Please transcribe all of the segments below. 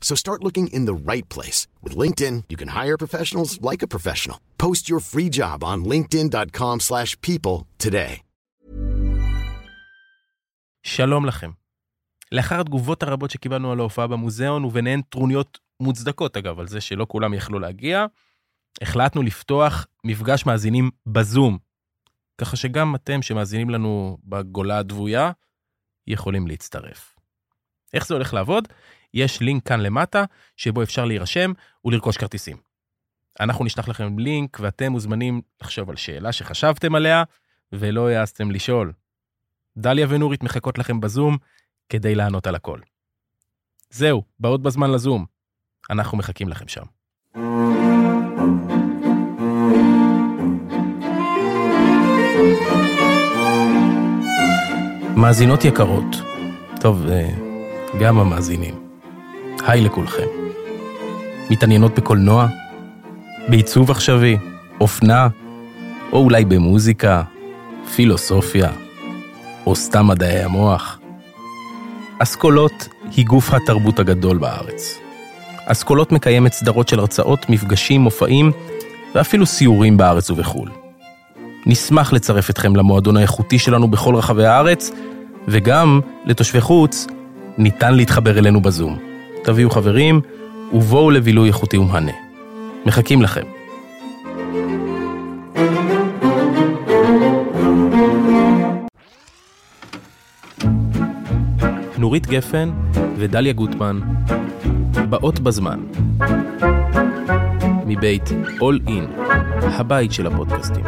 So start looking in the right place. With LinkedIn, you can hire professionals like a professional. Post your free job on linkedin.com slash people today. שלום לכם. לאחר התגובות הרבות שקיבלנו על ההופעה במוזיאון, וביניהן טרוניות מוצדקות אגב, על זה שלא כולם יכלו להגיע, החלטנו לפתוח מפגש מאזינים בזום. ככה שגם אתם שמאזינים לנו בגולה הדבויה, יכולים להצטרף. איך זה הולך לעבוד? יש לינק כאן למטה, שבו אפשר להירשם ולרכוש כרטיסים. אנחנו נשלח לכם לינק, ואתם מוזמנים לחשוב על שאלה שחשבתם עליה, ולא העזתם לשאול. דליה ונורית מחכות לכם בזום כדי לענות על הכל. זהו, באות בזמן לזום. אנחנו מחכים לכם שם. מאזינות יקרות, טוב, אה, גם המאזינים, היי לכולכם. מתעניינות בקולנוע? בעיצוב עכשווי? אופנה? או אולי במוזיקה? פילוסופיה? או סתם מדעי המוח? אסכולות היא גוף התרבות הגדול בארץ. אסכולות מקיימת סדרות של הרצאות, מפגשים, מופעים ואפילו סיורים בארץ ובחו"ל. נשמח לצרף אתכם למועדון האיכותי שלנו בכל רחבי הארץ, וגם לתושבי חוץ ניתן להתחבר אלינו בזום. תביאו חברים ובואו לבילוי איכותי ומהנה. מחכים לכם. נורית גפן ודליה גוטמן באות בזמן. מבית All In, הבית של הפודקאסטים.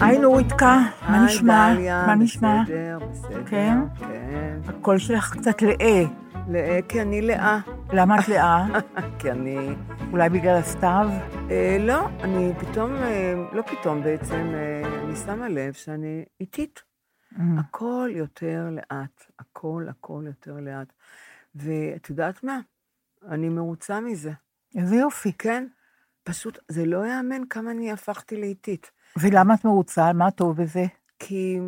היי נוריתקה, מה נשמע? מה נשמע? בסדר, בסדר. כן? כן. הקול שלך קצת לאה. לאה, כי אני לאה. למה את לאה? כי אני... אולי בגלל הסתיו? אה, לא, אני פתאום, אה, לא פתאום בעצם, אה, אני שמה לב שאני איטית. הכל יותר לאט. הכל, הכל יותר לאט. ואת יודעת מה? אני מרוצה מזה. איזה יופי. כן, פשוט, זה לא ייאמן כמה אני הפכתי לאיטית. ולמה את מרוצה? מה טוב בזה? כי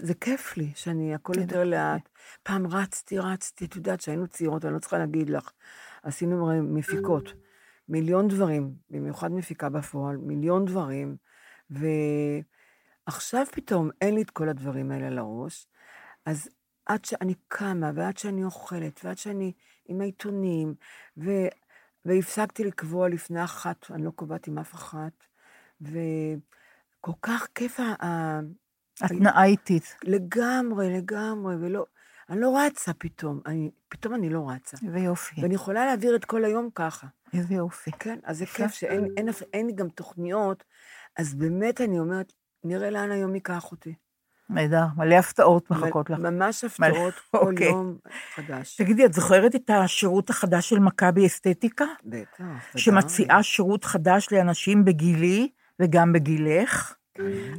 זה כיף לי שאני הכל יותר לאט. פעם רצתי, רצתי, את יודעת שהיינו צעירות, אני לא צריכה להגיד לך, עשינו מפיקות, מיליון דברים, במיוחד מפיקה בפועל, מיליון דברים, ועכשיו פתאום אין לי את כל הדברים האלה לראש, אז עד שאני קמה, ועד שאני אוכלת, ועד שאני עם העיתונים, ו... והפסקתי לקבוע לפני אחת, אני לא קובעת עם אף אחת, וכל כך כיף התנאה איטית. לגמרי, לגמרי, ולא, אני לא רצה פתאום, אני, פתאום אני לא רצה. איזה יופי. ואני יכולה להעביר את כל היום ככה. איזה יופי. כן, אז זה כיף שאין אין, אין לי גם תוכניות, אז באמת אני אומרת, נראה לאן היום ייקח אותי. נהדר, מלא הפתעות מחכות לך. ממש מלא- הפתעות, כל אוקיי. יום חדש. תגידי, את זוכרת את השירות החדש של מכבי אסתטיקה? בטח. שמציעה שירות חדש לאנשים בגילי וגם בגילך,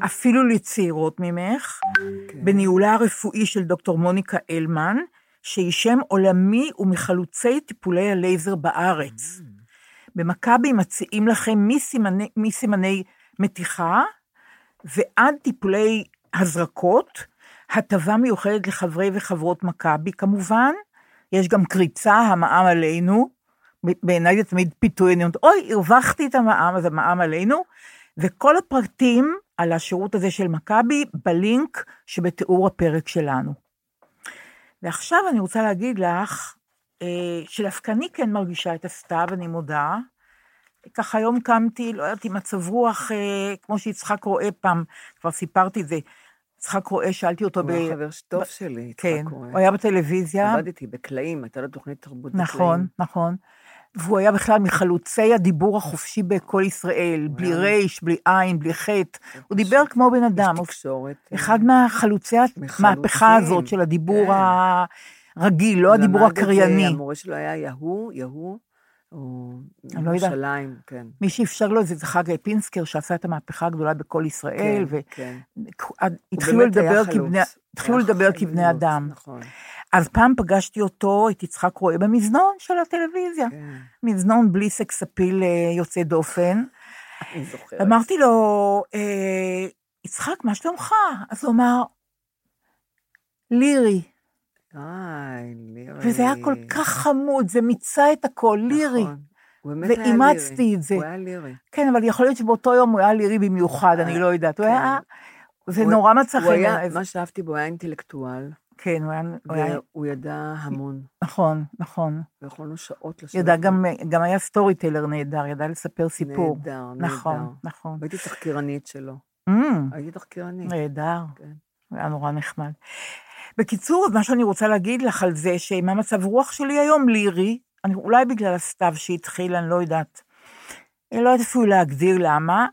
אפילו לצעירות ממך, כן. בניהולה הרפואי של דוקטור מוניקה אלמן, שהיא שם עולמי ומחלוצי טיפולי הלייזר בארץ. במכבי מציעים לכם מסימני, מסימני מתיחה ועד טיפולי הזרקות, הטבה מיוחדת לחברי וחברות מכבי כמובן, יש גם קריצה, המע"מ עלינו, בעיניי זה תמיד פיתוי, אני אומרת, אוי, הרווחתי את המע"מ, אז המע"מ עלינו, וכל הפרטים על השירות הזה של מכבי בלינק שבתיאור הפרק שלנו. ועכשיו אני רוצה להגיד לך, אה, שדווקא אני כן מרגישה את הסתיו, אני מודה. ככה היום קמתי, לא יודעת, עם מצב רוח, אה, כמו שיצחק רואה פעם, כבר סיפרתי את זה. יצחק רואה, שאלתי אותו הוא היה חבר טוב שלי, יצחק כן, רואה. הוא היה בטלוויזיה. עבדתי בקלעים, הייתה לו תוכנית תרבות בקלעים. נכון, נכון. והוא היה בכלל מחלוצי הדיבור החופשי בכל ישראל, בלי רייש, בלי עין, בלי חטא. הוא דיבר כמו בן אדם. הוא- תקשורת. אה, אחד מהחלוצי המהפכה הזאת של הדיבור כן. הרגיל, לא הדיבור הקרייני. המורה שלו היה יהוא, יהוא, או אני לא יודעת. ירושלים, כן. מי שאפשר לו את זה זה חגי פינסקר, שעשה את המהפכה הגדולה בכל ישראל, כן, כן. והתחילו היה לדבר. כבני, התחילו לדבר כבני אדם. נכון, אז פעם פגשתי אותו, את יצחק רואה, במזנון של הטלוויזיה. כן. מזנון בלי סקס אפיל אה, יוצא דופן. אני זוכרת. אמרתי לו, אה, יצחק, מה שלומך? אז הוא אמר, לירי. איי, לירי. וזה היה כל כך חמוד, זה מיצה את הכל, לירי. נכון. לירי. ואימצתי את זה. הוא היה לירי. כן, אבל יכול להיות שבאותו יום הוא היה לירי במיוחד, אני לא יודעת. הוא כן. היה... זה נורא מצא חן. מה שאהבתי בו, הוא היה אינטלקטואל, כן, הוא היה... הוא היה- והוא ידע המון, נכון, נכון. ויכולנו שעות לשבת. ידע גם, גם היה סטורי טלר נהדר, ידע לספר סיפור. נהדר, נכון, נהדר. נכון. והייתי תחקירנית שלו. Mm, הייתי תחקירנית. נהדר, כן. הוא היה נורא נחמד. בקיצור, מה שאני רוצה להגיד לך על זה, שעם המצב רוח שלי היום, לירי, אני, אולי בגלל הסתיו שהתחיל, אני לא יודעת. אני לא יודעת אפילו להגדיר למה.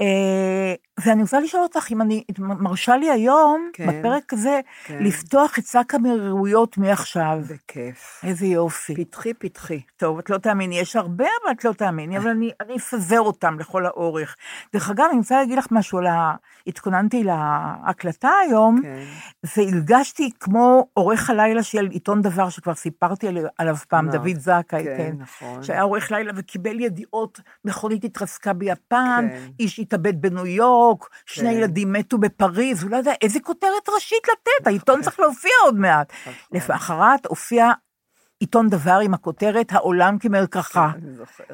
אה, ואני רוצה לשאול אותך אם אני, מרשה לי היום, כן. בפרק הזה, כן. לפתוח את שק המרירויות מעכשיו. בכיף. איזה יופי. פתחי, פתחי. טוב, את לא תאמיני, יש הרבה, אבל את לא תאמיני, אבל אני, אני אפזר אותם לכל האורך. דרך אגב, אני רוצה להגיד לך משהו, לה... התכוננתי להקלטה היום, כן. והרגשתי כמו עורך הלילה של עיתון דבר, שכבר סיפרתי על- עליו פעם, אמרת, דוד זכאי, כן, כן, נכון. שהיה עורך לילה וקיבל ידיעות, מכונית התרסקה ביפן, כן. איש התאבד בניו יורק, שני כן. ילדים מתו בפריז, הוא לא יודע איזה כותרת ראשית לתת, העיתון צריך להופיע עוד מעט. נכון. למחרת הופיע עיתון דבר עם הכותרת העולם כמרקחה.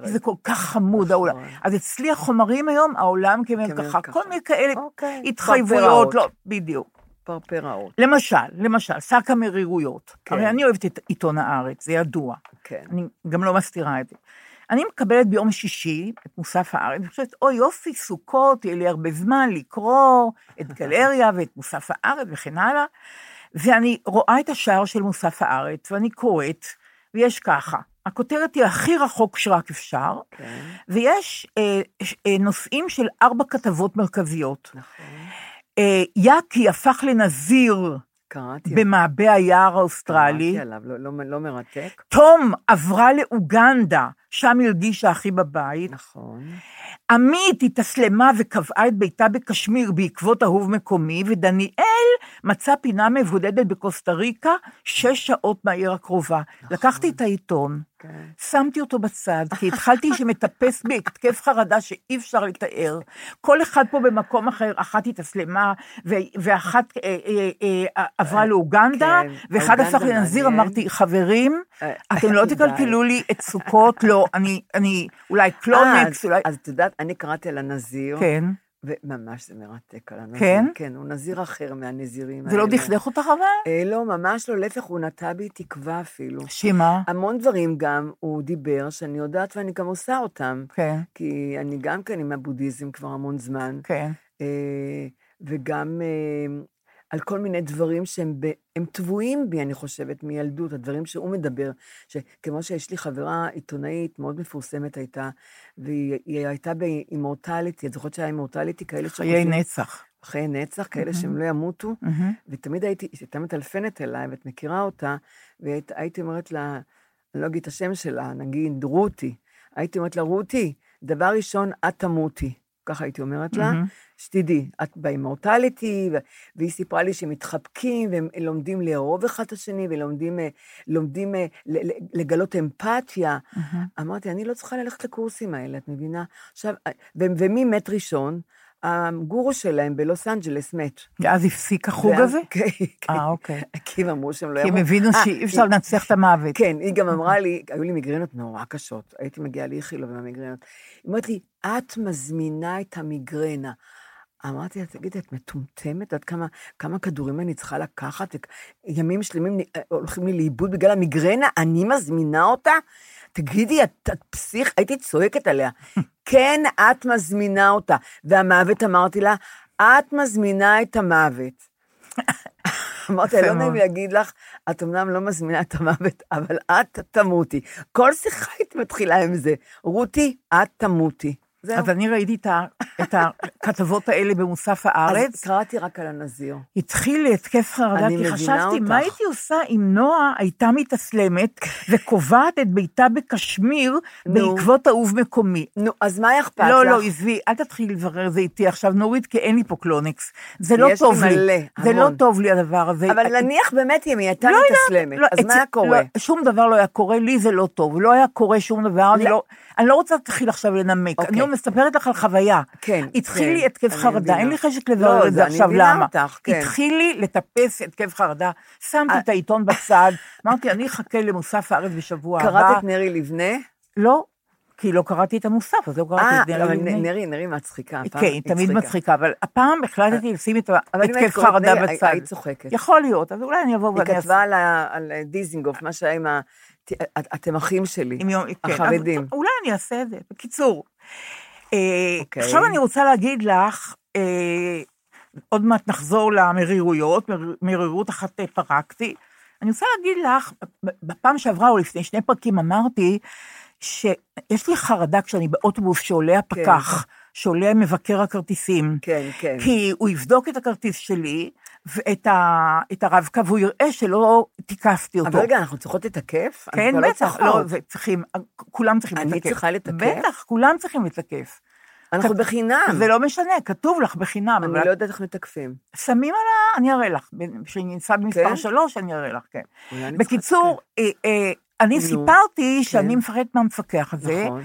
זה כל כך חמוד, נכון. העולם. אז אצלי החומרים היום, העולם כמרקחה. כל מיני כאלה אוקיי. התחייבויות. לא, בדיוק. פרפראות. למשל, למשל, שק המרירויות. כן. הרי אני אוהבת את עיתון הארץ, זה ידוע. כן. אני גם לא מסתירה את זה. אני מקבלת ביום שישי את מוסף הארץ, אני חושבת, אוי יופי, סוכות, יהיה לי הרבה זמן לקרוא את גלריה ואת מוסף הארץ וכן הלאה. ואני רואה את השער של מוסף הארץ, ואני קוראת, ויש ככה, הכותרת היא הכי רחוק שרק אפשר, כן. ויש אה, אה, נושאים של ארבע כתבות מרכזיות. נכון. אה, יאקי הפך לנזיר קראתי. במעבה היער האוסטרלי. קראתי עליו, לא- לא לא מרתק. תום עברה לאוגנדה, שם הרגישה הכי בבית. נכון. עמית התאסלמה וקבעה את ביתה בקשמיר בעקבות אהוב מקומי, ודניאל מצא פינה מבודדת בקוסטה ריקה, שש שעות מהעיר הקרובה. לקחתי את העיתון, כן. שמתי אותו בצד, כי התחלתי שמטפס בי התקף חרדה שאי אפשר לתאר. כל אחד פה במקום אחר, אחת התאסלמה, ו- ואחת אה, אה, אה, עברה לאוגנדה, כן, ואחד הפך לנזיר. אמרתי, חברים, אה, אתם לא. תקלקלו לי את סוכות, לא, אני, אני, אולי קלונקס, אולי... אז את יודעת, אני קראתי על הנזיר, כן. וממש זה מרתק על הנזיר. כן? כן, הוא נזיר אחר מהנזירים זה לא האלה. דכדך אותך אבל? אה, לא, ממש לא, להפך, הוא נטע בי תקווה אפילו. שמה? המון דברים גם הוא דיבר, שאני יודעת ואני גם עושה אותם. כן, כי אני גם כן עם הבודהיזם כבר המון זמן. כן. אה, וגם אה, על כל מיני דברים שהם ב, הם טבועים בי, אני חושבת, מילדות, הדברים שהוא מדבר, שכמו שיש לי חברה עיתונאית מאוד מפורסמת הייתה, והיא היא הייתה באימורטליטי, את זוכרת שהיה אימורטליטי כאלה חיי נצח. חיי נצח, כאלה שהם לא ימותו, מהמם. ותמיד הייתי, היא הייתה מטלפנת אליי, ואת מכירה אותה, והייתי אומרת לה, אני לא אגיד את השם שלה, נגיד רותי, הייתי אומרת לה, רותי, דבר ראשון, את תמותי. ככה הייתי אומרת לה, מהמם. שתדעי, את באימורטליטי, והיא סיפרה לי שהם מתחבקים, והם לומדים לאהוב אחד את השני, ולומדים אה, לומדים, אה, לגלות אמפתיה. אמרתי, אני לא צריכה ללכת לקורסים האלה, את מבינה? עכשיו, אה, ו- ומי מת ראשון? הגורו שלהם בלוס אנג'לס מת. ואז הפסיק החוג הזה? כן, כן. אה, אוקיי. כי הם אמרו שהם לא כי הם. הבינו שאי אפשר לנצח את המוות. כן, היא גם אמרה לי, היו לי מיגרנות נורא קשות, הייתי מגיעה לאיכילוב עם המיגרנות. היא אומרת לי, את מזמינה את המיגרנה. אמרתי לה, תגידי, את מטומטמת? עד כמה, כמה כדורים אני צריכה לקחת? ימים שלמים נ- הולכים לי לאיבוד בגלל המיגרנה? אני מזמינה אותה? תגידי, את, את פסיך? הייתי צועקת עליה. כן, את מזמינה אותה. והמוות, אמרתי לה, את מזמינה את המוות. אמרתי, לא נעים להגיד לך, את אמנם לא מזמינה את המוות, אבל את תמותי. כל שיחה הייתי מתחילה עם זה. רותי, את תמותי. זהו. אז אני ראיתי את ה- את הכתבות האלה במוסף הארץ. אז קראתי רק על הנזיר. התחיל לי התקף חרדה, כי חשבתי, אותך. מה הייתי עושה אם נועה הייתה מתאסלמת וקובעת את ביתה בקשמיר. בעקבות אהוב מקומי? נו, אז מה אכפת לך? לא, לא, עזבי, אל תתחילי לברר את זה איתי עכשיו, נורית, כי אין לי פה קלונקס. זה לא טוב לי. מלא, זה לא. טוב לי הדבר הזה. אבל נניח באמת אם היא הייתה לא מתאסלמת, לא, אז מה היה קורה? לא, שום דבר לא היה קורה, לי זה לא טוב, לא היה קורה שום דבר, אני לא. לא, לא רוצה להתחיל עכשיו לנמק, מספרת לך על חוויה. כן, התחיל כן, לי התקף חרדה. אין לי חשק לא, לברר את זה עכשיו, למה? אותך, כן. התחיל לי לטפס התקף חרדה, שמתי אה. את העיתון בצד, אמרתי, אני אחכה למוסף הארץ בשבוע הבא. קראת את נרי לבנה? לא, כי לא קראתי את המוסף, אז לא קראתי אה, את נרי אבל לבנה. נרי, נרי מצחיקה. כן, היא תמיד. מצחיקה, אבל הפעם החלטתי לשים את קוראת חרדה נרי, בצד. היית צוחקת. יכול להיות, אז אולי אני אבוא היא ואני אעשה. כתבה על דיזינגוף, מה שהיה עם ה... אתם אחים שלי, כן, החרדים. אולי אני אעשה את זה. בקיצור, אה, אוקיי. עכשיו אני רוצה להגיד לך, אה, עוד מעט נחזור למרירויות, מר- מרירות אחת אה, פרקתי. אני רוצה להגיד לך, בפעם שעברה או לפני שני פרקים אמרתי, שיש לי חרדה כשאני באוטובוס שעולה הפקח, שעולה מבקר הכרטיסים. כן, כן. כי הוא יבדוק את הכרטיס שלי ואת ה- את הרב-קו, והוא יראה שלא תיקפתי אותו. אבל רגע, אנחנו צריכות לתקף? כן, לא בטח. לא, זה צריכים, כולם צריכים אני לתקף. צריכה לתקף? בטח, כולם צריכים לתקף. אנחנו כת- בחינם. זה לא משנה, כתוב לך בחינם, אני אבל לא יודעת איך מתקפים. שמים על ה... אני אראה לך, כשאני נמצא במספר כן? שלוש, אני אראה לך, כן. אני בקיצור, אה, אה, אני נו, סיפרתי שאני כן. מפחדת מהמפקח הזה, נכון.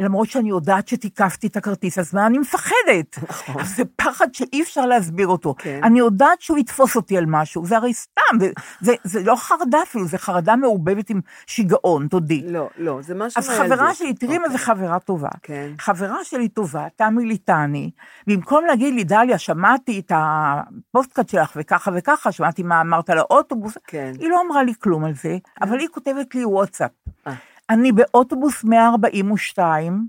למרות שאני יודעת שתיקפתי את הכרטיס, אז מה אני מפחדת? נכון. זה פחד שאי אפשר להסביר אותו. כן. אני יודעת שהוא יתפוס אותי על משהו, זה הרי סתם, זה, זה, זה לא חרדה אפילו, זה חרדה מעורבבת עם שיגעון, תודי. לא, לא, זה משהו אז. חברה שלי, תראי מה זה אוקיי. חברה טובה. כן. חברה שלי טובה, תמי ליטני, במקום להגיד לי, דליה, שמעתי את הפודקאסט שלך וככה וככה, שמעתי מה אמרת על האוטובוס, כן. היא לא אמרה לי כלום על זה, אבל היא כותבת לי וואטסאפ. אני באוטובוס 142,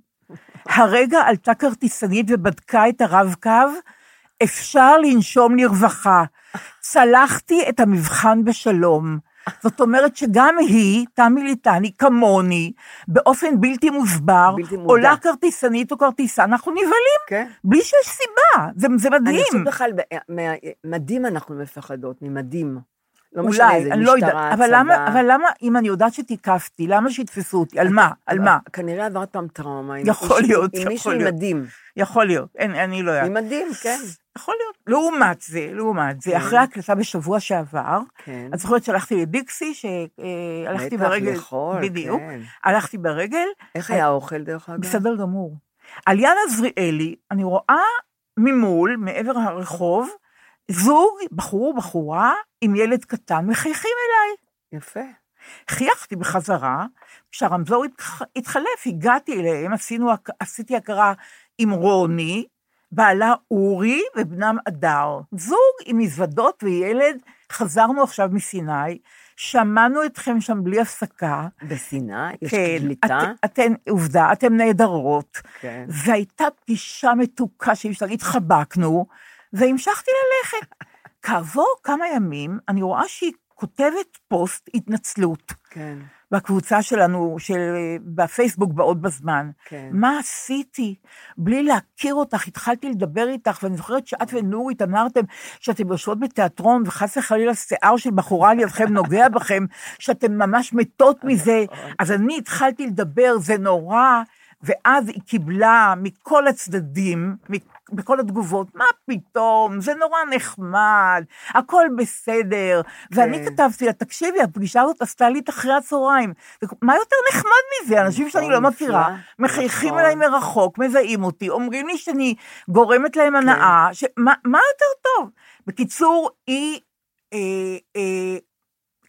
הרגע עלתה כרטיסנית ובדקה את הרב-קו, אפשר לנשום לרווחה. צלחתי את המבחן בשלום. זאת אומרת שגם היא, תמי ליטני, כמוני, באופן בלתי מוסבר, בלתי מודע. עולה כרטיסנית או כרטיסה, אנחנו נבהלים, כן. בלי שיש סיבה, זה, זה אני מדהים. חושבת בכלל, ממדים אנחנו מפחדות, ממדים. לא משנה, אולי, זה אני לא יודעת, אבל צבא. למה, אבל למה, אם אני יודעת שתיקפתי, למה שיתפסו אותי? על מה? על מה? כנראה עברת פעם טראומה. יכול מישהו- להיות, עם יכול מישהו עם להיות. מדים. יכול להיות, אין, אני לא יודעת. עם מדים, כן. יכול להיות. לעומת זה, לעומת זה, אחרי ההקלטה בשבוע שעבר, כן. את זוכרת שהלכתי לדיקסי, שהלכתי בטח, ברגל, לאכול, בדיוק, כן. הלכתי ברגל, איך היה האוכל, דרך אגב? בסדר גמור. על יד עזריאלי, אני רואה ממול, מעבר הרחוב, זוג, בחור, בחורה, עם ילד קטן, מחייכים אליי. יפה. חייכתי בחזרה, כשהרמזור התח- התחלף, הגעתי אליהם, עשינו, עשיתי הכרה עם רוני, בעלה אורי ובנם אדר. זוג עם מזוודות וילד, חזרנו עכשיו מסיני, שמענו אתכם שם בלי הפסקה. בסיני? יש כן, קליטה? את, אתן, עובדה, אתן נהדרות. כן. והייתה פגישה מתוקה שאי אפשר, התחבקנו, והמשכתי ללכת. כעבור כמה ימים, אני רואה שהיא כותבת פוסט התנצלות. כן. בקבוצה שלנו, של, בפייסבוק בעוד בזמן. כן. מה עשיתי? בלי להכיר אותך, התחלתי לדבר איתך, ואני זוכרת שאת ונורית אמרתם שאתם יושבות בתיאטרון, וחס וחלילה שיער של בחורה לידכם נוגע בכם, שאתם ממש מתות מזה. אז אני התחלתי לדבר, זה נורא. ואז היא קיבלה מכל הצדדים, בכל התגובות, מה פתאום, זה נורא נחמד, הכל בסדר. ואני כן. כתבתי לה, תקשיבי, הפגישה הזאת עשתה לי את אחרי הצהריים. מה יותר נחמד מזה? אנשים שאני נכון, לא מכירה, נפלא, מחייכים נכון. אליי מרחוק, מזהים אותי, אומרים לי שאני גורמת להם הנאה, ש- מה מה יותר טוב? בקיצור, היא אה, אה,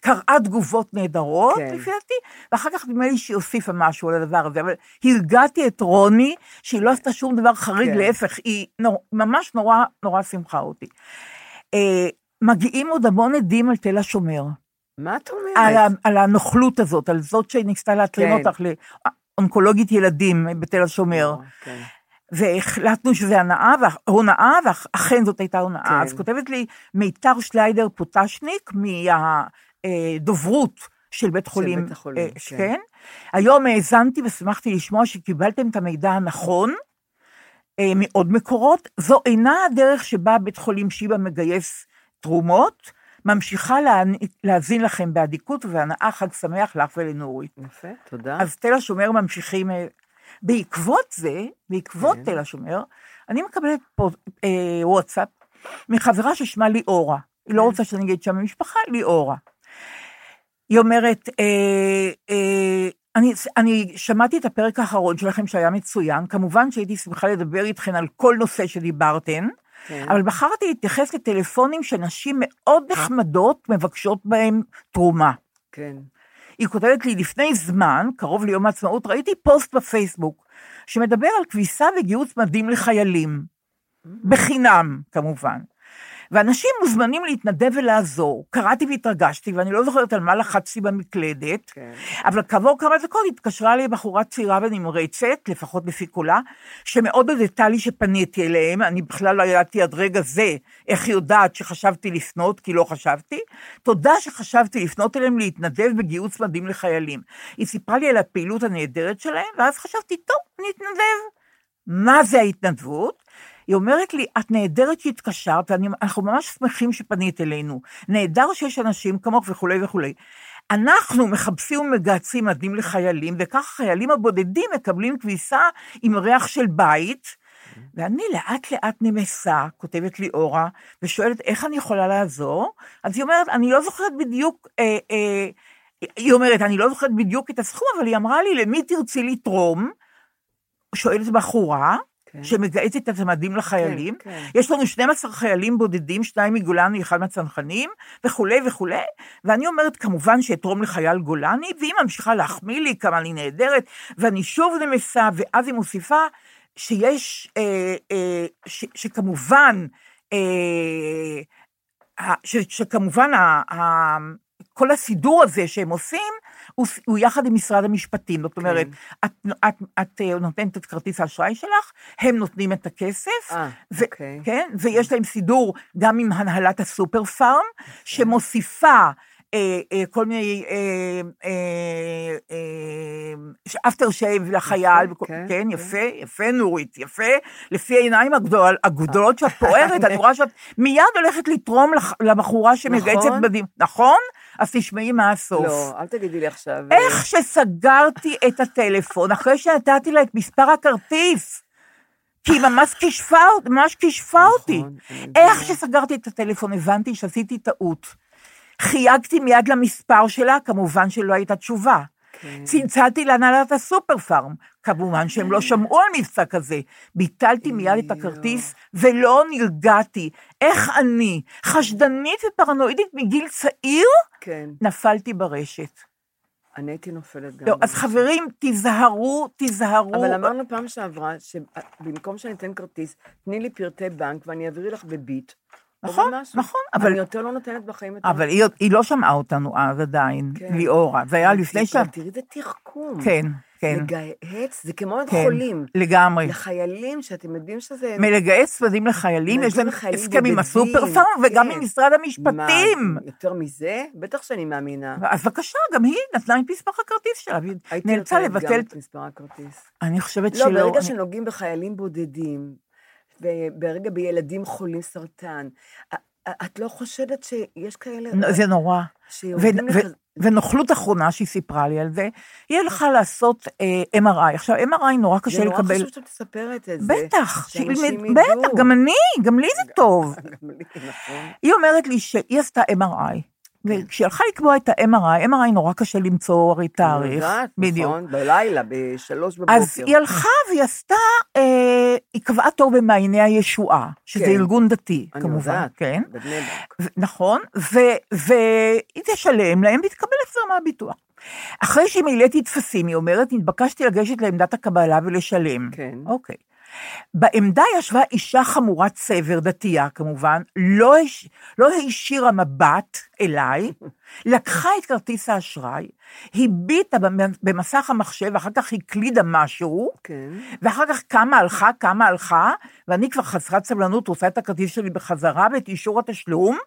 קראה תגובות נהדרות, כן. לפי דעתי, ואחר כך נדמה לי שהיא הוסיפה משהו על הדבר הזה, אבל הרגעתי את רוני, שהיא לא עשתה שום דבר חריג, כן. להפך, היא נור, ממש נורא נורא שמחה אותי. אה, מגיעים עוד המון עדים על תל השומר, מה את אומרת? על, ה, על הנוכלות הזאת, על זאת שניסתה להטרין כן. אותך לאונקולוגית ילדים בתל השומר. כן. והחלטנו שזה הנאה, הונאה, ואכן זאת הייתה הונאה. כן. אז כותבת לי מיתר שליידר פוטשניק מהדוברות של בית חולים. בית החולים, אה, כן. כן. היום האזנתי ושמחתי לשמוע שקיבלתם את המידע הנכון אה, מעוד מקורות. זו אינה הדרך שבה בית חולים שיבא מגייס תרומות, ממשיכה להאזין לכם באדיקות ובהנאה חג שמח לך ולנורית. יפה, תודה. אז תל השומר ממשיכים. אה, בעקבות זה, בעקבות כן. תל השומר, אני מקבלת פה אה, וואטסאפ מחברה ששמה ליאורה. היא כן. לא רוצה שאני אגיד שם המשפחה, ליאורה. היא אומרת, אה, אה, אני, אני שמעתי את הפרק האחרון שלכם שהיה מצוין, כמובן שהייתי שמחה לדבר איתכן על כל נושא שדיברתן, כן. אבל בחרתי להתייחס לטלפונים שנשים מאוד נחמדות מבקשות בהם תרומה. כן. היא כותבת לי, לפני זמן, קרוב ליום העצמאות, ראיתי פוסט בפייסבוק שמדבר על כביסה וגיוס מדים לחיילים. בחינם, כמובן. ואנשים מוזמנים להתנדב ולעזור. קראתי והתרגשתי, ואני לא זוכרת על מה לחצתי במקלדת, כן. אבל כעבור כמה דקות התקשרה לי בחורה צעירה ונמרצת, לפחות לפי קולה, שמאוד הודתה לי שפניתי אליהם, אני בכלל לא ידעתי עד רגע זה איך היא יודעת שחשבתי לפנות, כי לא חשבתי. תודה שחשבתי לפנות אליהם להתנדב בגיוס מדים לחיילים. היא סיפרה לי על הפעילות הנהדרת שלהם, ואז חשבתי, טוב, אני אתנדב. מה זה ההתנדבות? היא אומרת לי, את נהדרת שהתקשרת, ואנחנו ממש שמחים שפנית אלינו. נהדר שיש אנשים כמוך וכולי וכולי. אנחנו מחפשים ומגהצים מדים לחיילים, וכך החיילים הבודדים מקבלים כביסה עם ריח של בית. ואני לאט לאט נמסה, כותבת לי אורה, ושואלת איך אני יכולה לעזור. אז היא אומרת, אני לא זוכרת בדיוק, אה, אה, היא אומרת, אני לא זוכרת בדיוק את הסכום, אבל היא אמרה לי, למי תרצי לתרום? שואלת בחורה, כן. שמגייסת את המדים לחיילים. כן, כן. יש לנו 12 חיילים בודדים, שניים מגולני, אחד מהצנחנים, וכולי וכולי, ואני אומרת, כמובן שאתרום לחייל גולני, והיא ממשיכה להחמיא לי כמה אני נהדרת, ואני שוב נמסה, ואז היא מוסיפה שיש, אה, אה, ש, שכמובן, אה, ש, שכמובן, ה, ה, כל הסידור הזה שהם עושים, הוא, הוא יחד עם משרד המשפטים. זאת אומרת, את, את, את אה, נותנת את כרטיס האשראי שלך, הם נותנים את הכסף, אה, ו- אוקיי. כן, ויש להם סידור גם עם הנהלת הסופר פארם, שמוסיפה אה, אה, כל מיני אפטר שייב לחייל, יפה, וכל- כן, כן, כן. יפה, יפה נורית, יפה, לפי העיניים הגדול- הגדולות שאת פוערת, אני רואה שאת מיד הולכת לתרום לבחורה שמגייסת נכון. בדים, נכון? אז תשמעי מה הסוף. לא, אל תגידי לי עכשיו. איך שסגרתי את הטלפון, אחרי שנתתי לה את מספר הכרטיס, כי היא ממש כישפה, ממש כישפה אותי. נכון, איך. שסגרתי את הטלפון, הבנתי שעשיתי טעות. חייגתי מיד למספר שלה, כמובן שלא הייתה תשובה. כן. צלצלתי להנהלת הסופר פארם, כמובן שהם לא שמעו על מבצע כזה. ביטלתי מיד את הכרטיס ולא נרגעתי. איך אני, חשדנית ופרנואידית מגיל צעיר, כן, נפלתי ברשת. אני הייתי נופלת גם. לא, אז. חברים, תיזהרו, תיזהרו. אבל אמרנו פעם שעברה, שבמקום שאני אתן כרטיס, תני לי פרטי בנק ואני אעביר לך בביט. נכון, במשהו. נכון, אבל- אני יותר לא נותנת בחיים את אבל היא, היא לא שמעה אותנו אז עדיין, כן. ליאורה. זה היה לפני ש... תראי- איזה תחכום. כן, כן, לגהץ, זה כמו כן, חולים. לגמרי. לחיילים, שאתם יודעים שזה... מלגייס צוותים לחיילים, יש להם הסכם עם הסופר פארם וגם כן. עם משרד המשפטים. מה, יותר מזה? בטח שאני מאמינה. אז בבקשה, גם היא נתנה את מספר הכרטיס שלה, והיא הייתי נאלצה נותנת לבטל... גם את- מספר הכרטיס. אני חושבת לא, שלא. ברגע אני- שנוגעים בחיילים בודדים, וברגע בילדים חולים סרטן, את לא חושדת שיש כאלה... זה נורא. ו- לך... ו- ונוכלות אחרונה שהיא סיפרה לי על זה, היא הלכה לעשות אה, MRI. עכשיו, MRI נורא קשה זה נורא לקבל. חשוב שאת מספרת את זה. בטח, שילמד- בטח. גם אני, גם לי זה טוב. גם לי, נכון. היא אומרת לי שהיא עשתה MRI, וכשהיא הלכה לקבוע את ה-MRI, MRI נורא קשה למצוא הרי אני תאריך. יודעת, בדיוק. נכון, בלילה, בשלוש בבוקר. אז היא הלכה והיא עשתה, אה, היא קבעה תור במעייני הישועה, שזה כן. ארגון דתי, אני כמובן, יודעת, כן. בבני ברק. ו- נכון, והיא תשלם להם והיא תקבל החזר מהביטוח. אחרי שמילאתי טפסים, היא אומרת, נתבקשתי לגשת לעמדת הקבלה ולשלם. כן. אוקיי. בעמדה ישבה אישה חמורת סבר, דתייה כמובן, לא, הש... לא הישירה מבט אליי, לקחה את כרטיס האשראי, הביטה במ- במסך המחשב, אחר כך הקלידה משהו, כן. ואחר כך כמה הלכה, כמה הלכה, ואני כבר חסרת סבלנות, רוצה את הכרטיס שלי בחזרה ואת אישור התשלום.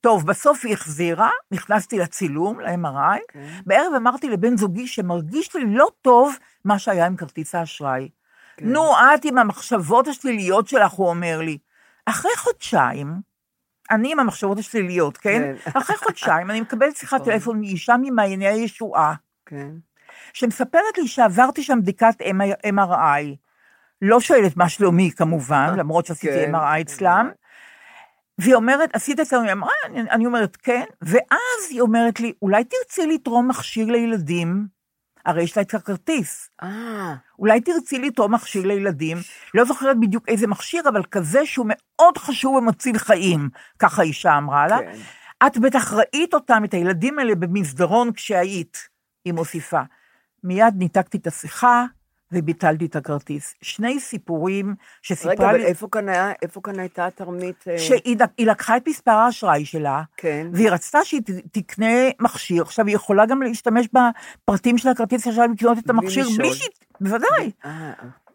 טוב, בסוף היא החזירה, נכנסתי לצילום, ל-MRI, כן. בערב אמרתי לבן זוגי שמרגיש לי לא טוב מה שהיה עם כרטיס האשראי. כן. נו, את עם המחשבות השליליות שלך, הוא אומר לי. אחרי חודשיים, אני עם המחשבות השליליות, כן? כן. אחרי חודשיים אני מקבלת שיחת נכון. טלפון מאישה ממעייני הישועה, כן. שמספרת לי שעברתי שם בדיקת MRI. לא שואלת מה שלומי כמובן, למרות שעשיתי כן. MRI אצלם. והיא אומרת, עשית אצלנו MRI? אני אומרת, כן. ואז היא אומרת לי, אולי תרצי לתרום מכשיר לילדים? הרי יש לה את הכרטיס. אה, אולי תרצי לתרום מכשיר לילדים, לא זוכרת בדיוק איזה מכשיר, אבל כזה שהוא מאוד חשוב ומציל חיים, ככה אישה אמרה לה. כן. את בטח ראית אותם, את הילדים האלה, במסדרון כשהיית, היא מוסיפה. מיד ניתקתי את השיחה וביטלתי את הכרטיס. שני סיפורים רגע, שסיפרה אבל לי, איפה כאן היה, איפה כאן הייתה התרמית? אה, שהיא היא לקחה את מספר האשראי שלה, כן. והיא רצתה שהיא תקנה מכשיר. עכשיו, היא יכולה גם להשתמש בפרטים של הכרטיס עכשיו לקנות את בלי המכשיר, בלי לשאול. שהיא... בוודאי. אה,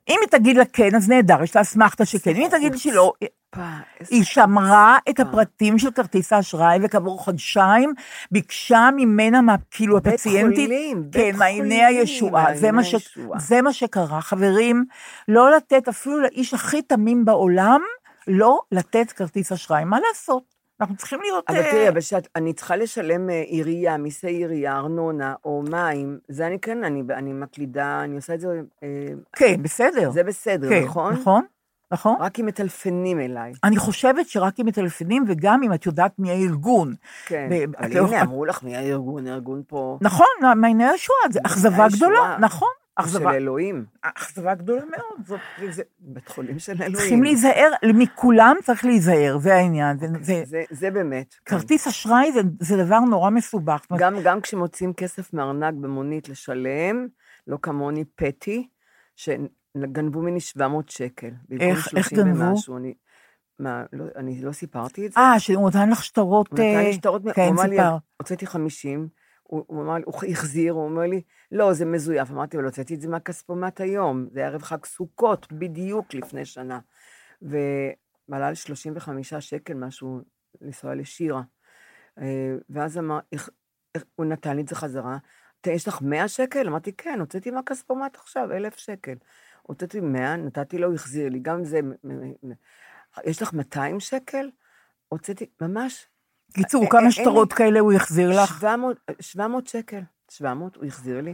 אם היא תגיד לה כן, אז נהדר, יש לה אסמכתה שכן. אם היא תגיד לי שלא, היא שמרה את חוצפה. הפרטים של כרטיס האשראי, וכעבור חודשיים ביקשה ממנה, כאילו בית הפציינטית, חולים, כן, מעייני הישועה. זה מה. זה שקרה. חברים, לא לתת, אפילו לאיש הכי תמים בעולם, לא לתת כרטיס אשראי. מה לעשות? אנחנו צריכים להיות... אבל אה, תראי, אבל שאת, אני צריכה לשלם אה, עירייה, מיסי עירייה, ארנונה או מים, זה אני כן, אני, אני מקלידה, אני עושה את זה, אה, כן, בסדר. זה בסדר, כן, נכון? נכון, נכון. רק אם מטלפנים אליי. אני חושבת שרק אם מטלפנים, וגם אם את יודעת מי הארגון. כן, אבל לא- הנה, אמרו לך מי הארגון, הארגון פה נכון, מעייני הישועה, זה אכזבה. גדולה, נכון. של אכזבה, אלוהים, אכזבה גדולה מאוד. זאת, זה, בית חולים של אלוהים. צריכים להיזהר, מכולם צריך להיזהר, זה העניין. זה, זה, זה, זה באמת. כן. כרטיס אשראי זה, זה דבר נורא מסובך. גם, גם כשמוצאים כסף מארנק במונית לשלם, לא כמוני פטי, שגנבו ממני 700 שקל. איך- איך 30 גנבו? ומשהו, אני, מה, לא, אני לא סיפרתי את זה? אה, שהוא נתן לך שטרות, הוא נתן אה, לי שטרות, הוא כן, אמר לי. הוצאתי 50, הוא, הוא אמר לי, הוא החזיר, הוא אומר לי, לא, זה מזויף. אמרתי, אבל הוצאתי את זה מהכספומט היום, זה ערב חג סוכות, בדיוק לפני שנה. ועלה לי 35 שקל משהו לנסוע לשירה. אה, ואז אמר, איך, איך, הוא נתן לי את זה חזרה, "ת- יש לך 100 שקל? אמרתי, כן, הוצאתי מהכספומט עכשיו, 1,000 שקל. הוצאתי 100, נתתי לו, הוא החזיר לי, גם זה, יש לך 200 שקל? הוצאתי, ממש, קיצור, אה, כמה אה, שטרות כאלה הוא החזיר לך? 700, 700 שקל, 700, הוא החזיר לי.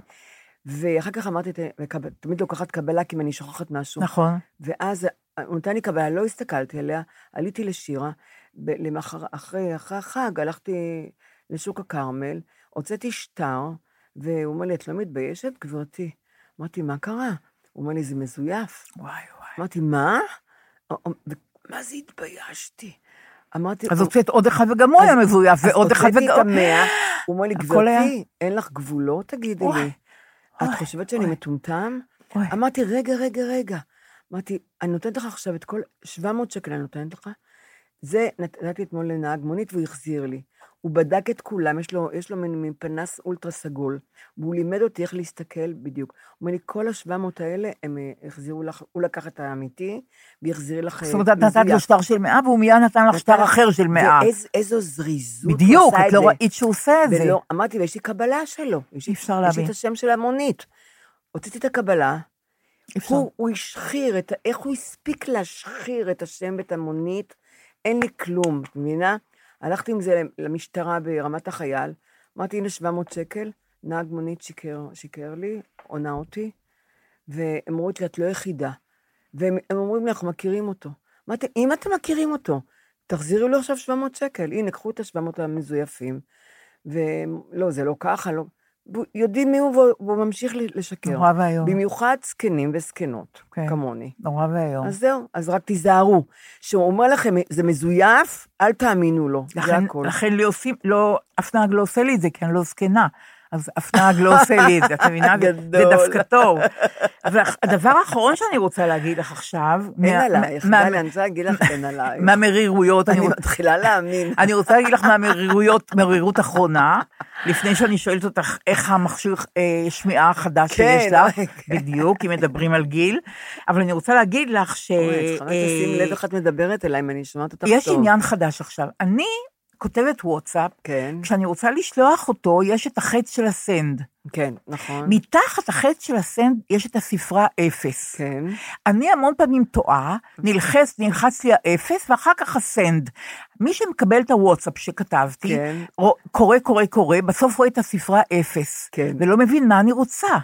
ואחר כך אמרתי, "ת- מקב- תמיד לוקחת קבלה, כי אם אני שוכחת משהו. נכון. ואז הוא נתן לי קבלה, לא הסתכלתי עליה, עליתי לשירה, למחר, אחרי, אחרי החג הלכתי לשוק הכרמל, הוצאתי שטר, והוא אומר לי, את לא מתביישת, גברתי? אמרתי, מה קרה? הוא אומר לי, זה מזויף. וואי וואי. אמרתי, מה? מה זה התביישתי? אמרתי, אז הוצאת עוד אחד וגם הוא היה מבויף, ועוד אחד אז הוצאתי את וגם... המאה, הוא אומר לי, גברתי, אין לך גבולות, תגידי לי. את חושבת שאני. מטומטם? אמרתי, רגע, רגע, רגע. אמרתי, אני נותנת לך עכשיו את כל, 700 שקל אני נותנת לך. זה נתתי אתמול לנהג מונית והוא החזיר לי. הוא בדק את כולם, יש לו, יש לו מין, מין פנס אולטרה סגול, והוא לימד אותי איך להסתכל בדיוק. הוא אומר לי, כל ה-700 האלה, הם אה, החזירו לך, הוא לקח את האמיתי, והחזיר לך אה, זאת אומרת, את נתת לו. שטר של מאה, והוא מיד נתן לך שטר אחר של מאה. ואיזו זריזות בדיוק, את לא. ראית שהוא עושה את זה. ולא, אמרתי, ויש לי קבלה שלו. יש אי אפשר יש להבין. לי את השם של המונית. הוצאתי את הקבלה, אפשר. הוא, הוא השחיר, את, איך הוא הספיק להשחיר את השם ואת המונית, אין לי כלום, את מבינה? הלכתי עם זה למשטרה ברמת החייל, אמרתי, הנה 700 שקל, נהג מונית שיקר, שיקר לי, עונה אותי, והם אמרו לי, את לא יחידה. והם הם אומרים לי, אנחנו מכירים אותו. אמרתי, אם אתם מכירים אותו, תחזירו לו עכשיו 700 שקל. הנה, קחו את ה-700 המזויפים. ולא, זה לא ככה, לא... יודעים מי הוא והוא- ממשיך לשקר. נורא ואיום. במיוחד זקנים וזקנות, כן. כמוני. נורא ואיום. אז זהו, אז רק תיזהרו. כשהוא אומר לכם, זה מזויף, אל תאמינו לו, זה לכן, הכל. לכן לי עושים, לא, אף נהג לא עושה לי את זה, כי אני לא זקנה. אז אף נהג לא עושה לי את זה, את מבינה? זה- זה גדול. דווקא טוב. אבל הדבר האחרון שאני רוצה להגיד לך עכשיו, אין עלייך, מה- דליה, אני רוצה להגיד לך, אין עלייך. מהמרירויות, אני. מתחילה להאמין. אני רוצה להגיד לך מהמרירויות, מרירות אחרונה, לפני שאני שואלת אותך איך המכשיר אה, שמיעה החדש כן, שיש לך, אוי, כן. בדיוק, אם מדברים על גיל, אבל אני רוצה להגיד לך ש... אוי, את צריכה רק לשים אה, לב איך את מדברת אליי, אם אני שומעת אותך טוב. יש עניין חדש עכשיו. אני כותבת וואטסאפ, כן, כשאני רוצה לשלוח אותו, יש את החץ של הסנד. כן, נכון. מתחת החץ של הסנד יש את הספרה אפס. כן, אני המון פעמים טועה, נלחץ, נלחץ לי האפס, ואחר כך הסנד. מי שמקבל את הוואטסאפ שכתבתי, כן. קורא, קורא, קורא, בסוף רואה את הספרה אפס. כן. ולא מבין מה אני רוצה.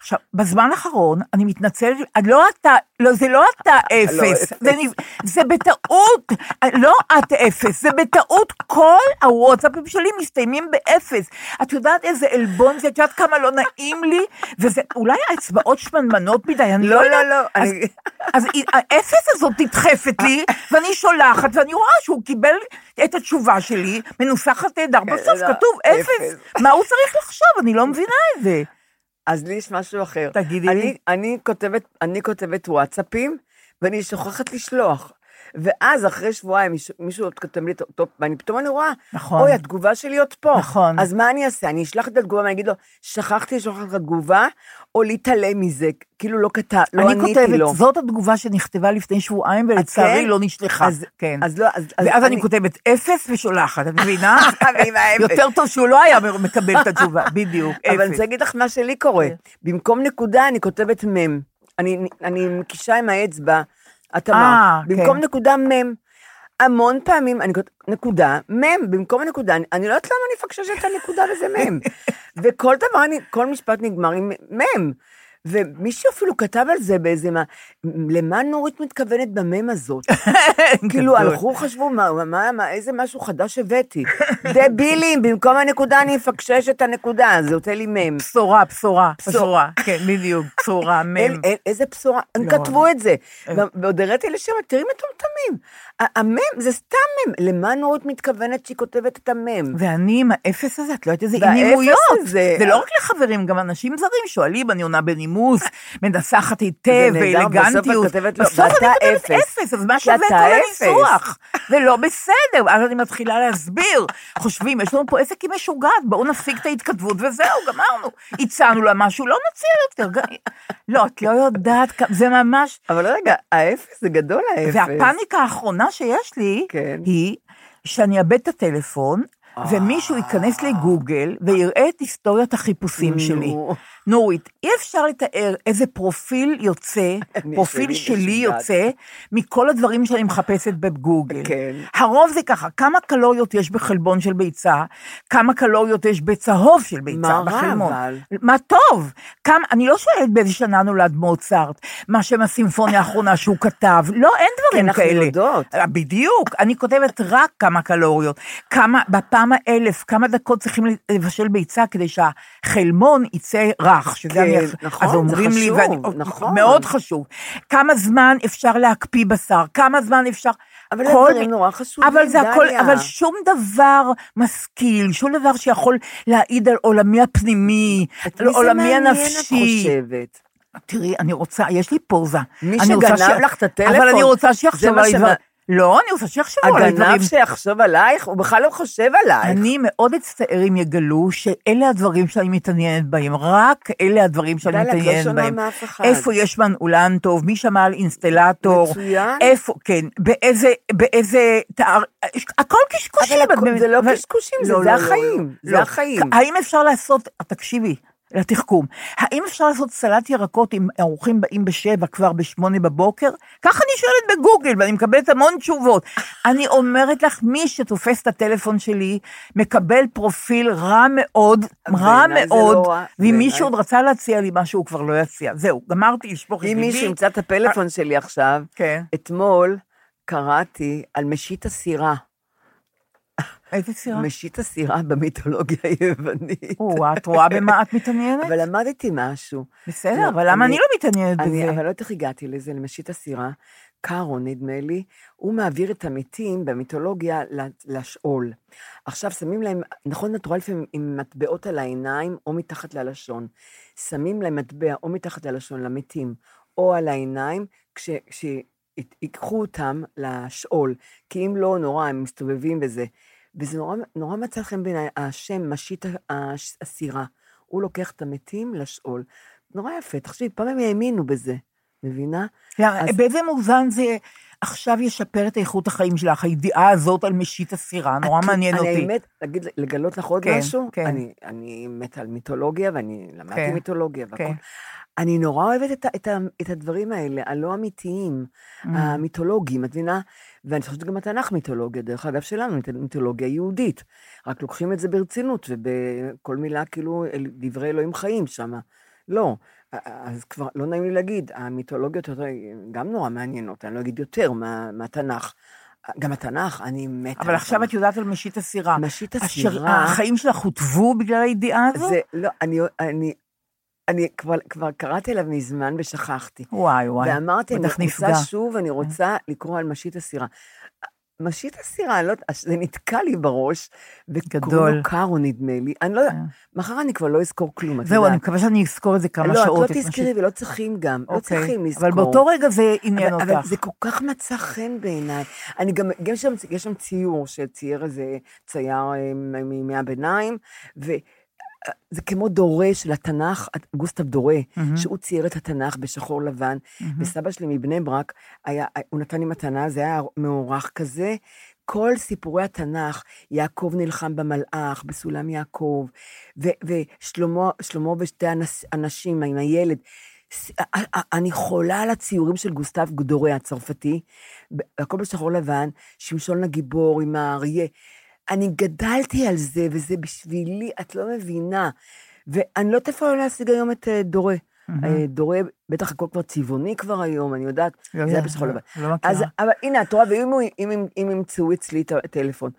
עכשיו, בזמן האחרון, אני מתנצלת, לא אתה, לא, זה לא אתה אפס, אפס. זה, נ- זה בטעות, לא את אפס, זה בטעות כל הוואטסאפים שלי מסתיימים באפס. את יודעת איזה עלבון זה, את יודעת כמה לא נעים לי, וזה אולי האצבעות שמנמנות מדי, אני לא לא, יודעת. לא, לא, אני- אז האפס הזאת נדחפת לי, ואני שולחת, ואני רואה שהוא קיבל את התשובה שלי, מנוסחת נהדר, בסוף לא, כתוב. אפס. מה הוא צריך לחשוב? אני לא מבינה את זה. אז לי יש משהו אחר. תגידי אני, לי. אני כותבת, אני כותבת וואטסאפים, ואני שוכחת לשלוח. ואז אחרי שבועיים מישהו- עוד כותב לי אותו, ואני פתאום אני רואה, נכון. אוי, התגובה שלי עוד פה. נכון. אז מה אני אעשה? אני אשלח את התגובה ואני אגיד לו, שכחתי לשלוח לך תגובה, או להתעלם מזה, כאילו לא כתב, לא אני עניתי כותבת, לו. זאת התגובה שנכתבה לפני שבועיים, ולצערי כן? לא נשלחה. אז- כן. אז לא, אז- אז ואז אני אני- כותבת אפס ושולחת, את מבינה? יותר טוב שהוא לא היה מקבל את התשובה, בדיוק, אבל אני אפס. רוצה להגיד לך מה שלי קורה. במקום נקודה, אני כותבת מם. אני, אני מקישה עם האצבע, את אה, אמרת. במקום כן. נקודה מם. המון פעמים אני כותבת נקודה, מם, במקום הנקודה, אני, אני לא יודעת למה אני מפקששת את הנקודה וזה מם. וכל דבר, אני, כל משפט נגמר עם מם. ומישהו אפילו כתב על זה באיזה מה, למה נורית מתכוונת במם הזאת? כאילו גדול. הלכו, חשבו, מה, מה, מה, איזה משהו חדש הבאתי. דבילים, במקום הנקודה אני אפקשש את הנקודה, זה יוצא לי מם. בשורה, בשורה, בשורה. כן, בדיוק, בשורה, מם. איזה בשורה, הם לא. כתבו את זה. ועוד הראיתי לשם, תראי מטומטמים. המם, זה סתם מם. למה נורית מתכוונת שהיא כותבת את המם? ואני עם האפס הזה, את לא יודעת איזה אי-נימויות. זה לא רק לחברים, גם אנשים זרים שואלים, אני עונה בנימוס, מנסחת היטב, באלגנטיות. בסוף אני כותבת אפס. אז מה שווה כל. הניסוח? זה לא בסדר, ואז אני מתחילה להסביר. חושבים, יש לנו פה עסק עם משוגעת, בואו נפסיק את ההתכתבות וזהו, גמרנו. הצענו לה משהו, לא נציע יותר. לא, את לא יודעת, זה ממש... אבל רגע, האפס זה גדול האפס. והפאניקה האחרונה שיש לי, כן. היא שאני אאבד את הטלפון, ומישהו ייכנס לגוגל ויראה את היסטוריית החיפושים שלי. נורית, אי אפשר לתאר איזה פרופיל יוצא, פרופיל שלי משוגעת. יוצא, מכל הדברים שאני מחפשת בגוגל. כן. הרוב זה ככה, כמה קלוריות יש בחלבון של ביצה, כמה קלוריות יש בצהוב של ביצה, מה רע, בחלבון. אבל? מה טוב, כמה, אני לא שואלת באיזה שנה נולד מוצרט, מה שם הסימפוניה האחרונה שהוא כתב, לא, אין דברים אנחנו כאלה. יודעות. אה, בדיוק, אני כותבת רק כמה קלוריות, כמה, בפעם האלף, כמה דקות צריכים לבשל ביצה כדי שהחלמון יצא רך, שזה כן, אני... נכון, אז זה אומרים לי, חשוב, ואני, נכון. מאוד חשוב, כמה זמן אפשר להקפיא בשר, כמה זמן אפשר... אבל כל- הדברים נורא חשובים, אבל זה הכל, דליה. אבל שום דבר משכיל, שום דבר שיכול להעיד על עולמי הפנימי, על מי זה עולמי מעניין, את הנפשי. חושבת? תראי, אני רוצה, יש לי פוזה. מי שגנב לך את הטלפון, אבל אני רוצה זה שיחשוב על דברים. לא, אני רוצה שיחשבו על דברים. הגנב שיחשוב עלייך, הוא בכלל לא חושב עלייך. אני מאוד אצטער אם יגלו שאלה הדברים שאני מתעניינת בהם, רק אלה הדברים שאני לא מתעניינת בהם. איפה יש מנעולן טוב, מי שמע על אינסטלטור, מצוין. איפה, כן, באיזה, באיזה, תאר, הכל קשקושים. אבל זה לא קשקושים, זה- לא, לא, החיים, זה לא. החיים. האם אפשר לעשות, תקשיבי, לתחכום. האם אפשר לעשות סלט ירקות אם האורחים באים בשבע, כבר בשמונה בבוקר? ככה אני שואלת בגוגל, ואני מקבלת המון תשובות. אני אומרת לך, מי שתופס את הטלפון שלי, מקבל פרופיל רע מאוד, רע מאוד, לא ואם. מישהו עוד רצה להציע לי משהו, הוא כבר לא יציע. זהו, גמרתי לשפוך את אם ליבי. מישהו ימצא את הפלאפון שלי עכשיו, כן. אתמול קראתי על משית הסירה. איזה סירה? משית הסירה במיתולוגיה היוונית. או, את רואה במה את מתעניינת? אבל למדתי משהו. בסדר, לא, אבל למה אני לא מתעניינת בזה? אבל לא יודעת איך הגעתי לזה, למשית הסירה. קארו, נדמה לי, הוא מעביר את המתים במיתולוגיה לשאול. עכשיו, שמים להם, נכון, את רואה לפעמים עם מטבעות על העיניים או מתחת ללשון. שמים להם מטבע או מתחת ללשון למתים או על העיניים, כש... ייקחו אותם לשאול, כי אם לא, נורא, הם מסתובבים וזה. וזה נורא, נורא מצא חן בעיניי, השם, משית הסירה. הוא לוקח את המתים לשאול. נורא יפה, תחשבי, פעם הם האמינו בזה, מבינה? למה, אז- באיזה מובן זה עכשיו ישפר את איכות החיים שלך, הידיעה הזאת על משית הסירה, נורא מעניין אני אותי. האמת, להגיד, לגלות לך עוד כן, משהו? כן. אני, אני מתה על מיתולוגיה, ואני למדתי כן, מיתולוגיה והכל. כן. אני נורא אוהבת את, את, את הדברים האלה, הלא אמיתיים, Mm. המיתולוגיים, את מבינה? ואני חושבת שגם התנ"ך מיתולוגיה, דרך אגב שלנו, מיתול- מיתולוגיה יהודית. רק לוקחים את זה ברצינות, ובכל מילה כאילו דברי אלוהים חיים שם. לא. אז כבר לא נעים לי להגיד, המיתולוגיות יותר- גם נורא מעניינות, אני לא אגיד יותר מה- מהתנ"ך. גם התנ"ך, אני מתה. אבל עכשיו התנ"ך. את יודעת על משית הסירה. משית הסירה- החיים שלך הוטבו בגלל הידיעה הזו? זה, לא, אני, אני, אני כבר, כבר קראתי עליו מזמן ושכחתי. וואי, וואי. ואמרתי, אני רוצה נפגע. כן. שוב, אני רוצה לקרוא על משית הסירה. משית הסירה, לא, יודעת, זה נתקע לי בראש, וקוראים. לו קארו, נדמה לי. אני לא יודעת, מחר אני כבר לא אזכור כלום, את זהו, יודעת. אני מקווה שאני אזכור את זה כמה לא, שעות. את לא את תזכרי, משית- ולא צריכים גם, לא אוקיי. צריכים לזכור. אבל באותו רגע זה עניין אבל, אבל אותך. זה כל כך מצא חן בעיניי. אני גם, יש שם, יש שם ציור שצייר איזה צייר אה, מימי הביניים, וזה כמו דורה של התנ"ך, גוסטב דורה, שהוא צייר את התנ"ך בשחור לבן, וסבא שלי מבני ברק, היה, הוא נתן לי מתנה, זה היה מאורך כזה. כל סיפורי התנ"ך, יעקב נלחם במלאך, בסולם יעקב, ו- ושלמה שלמה ושתי הנס- הנשים עם הילד. אני חולה על הציורים של גוסטב דורה הצרפתי, הכל בשחור לבן, שמשון הגיבור עם האריה. אני גדלתי על זה, וזה בשבילי, את לא מבינה. ואני לא יודעת איפה להשיג היום את אה, דורה. אה, דורה, בטח הכל כבר צבעוני כבר היום, אני יודעת, לא זה היה בשחור לא- לבן. לא מכירה. אבל הנה, את רואה, ואם ימצאו אצלי את הטלפון,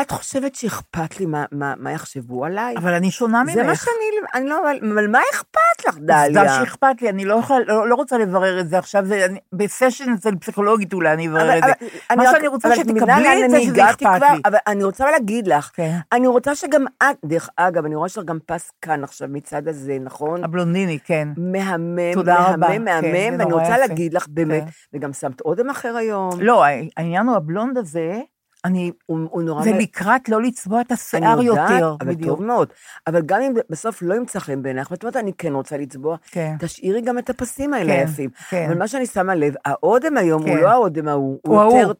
את חושבת שאכפת לי מה, מה, מה יחשבו עליי? אבל אני שונה ממך. זה מה שאני, אני לא, אבל, אבל מה אכפת לך, דליה? עובדה שאכפת לי, אני לא יכולה, לא, לא רוצה לברר את זה עכשיו, זה, אני, בסשן אצל פסיכולוגית אולי אני אברר את זה. מה רק- שאני רוצה אבל שתקבלי את זה, אני שזה אכפת כבר? לי. אבל אני רוצה להגיד לך, כן. אני רוצה שגם את, דרך אגב, אני רואה שיש לך גם פס כאן עכשיו מצד הזה, נכון? הבלונדיני, כן. מהמם, תודה רבה, מהמם, כן, מהמם, זה ואני רוצה יפה. להגיד לך, באמת, כן. וגם שמת אודם אחר היום. לא, העניין הוא הבלונד הזה, אני, הוא הוא נורא... זה מ- לקראת לא לצבוע את אני השיער יודעת, יותר, אבל בדיוק. טוב מאוד. אבל גם אם בסוף לא ימצא חן בעינייך, ואת אומרת, אני כן רוצה לצבוע, כן. תשאירי גם את הפסים האלה כן, היפים. כן. אבל מה שאני שמה לב, האודם היום הוא כן. לא האודם ההוא, הוא הוא יותר...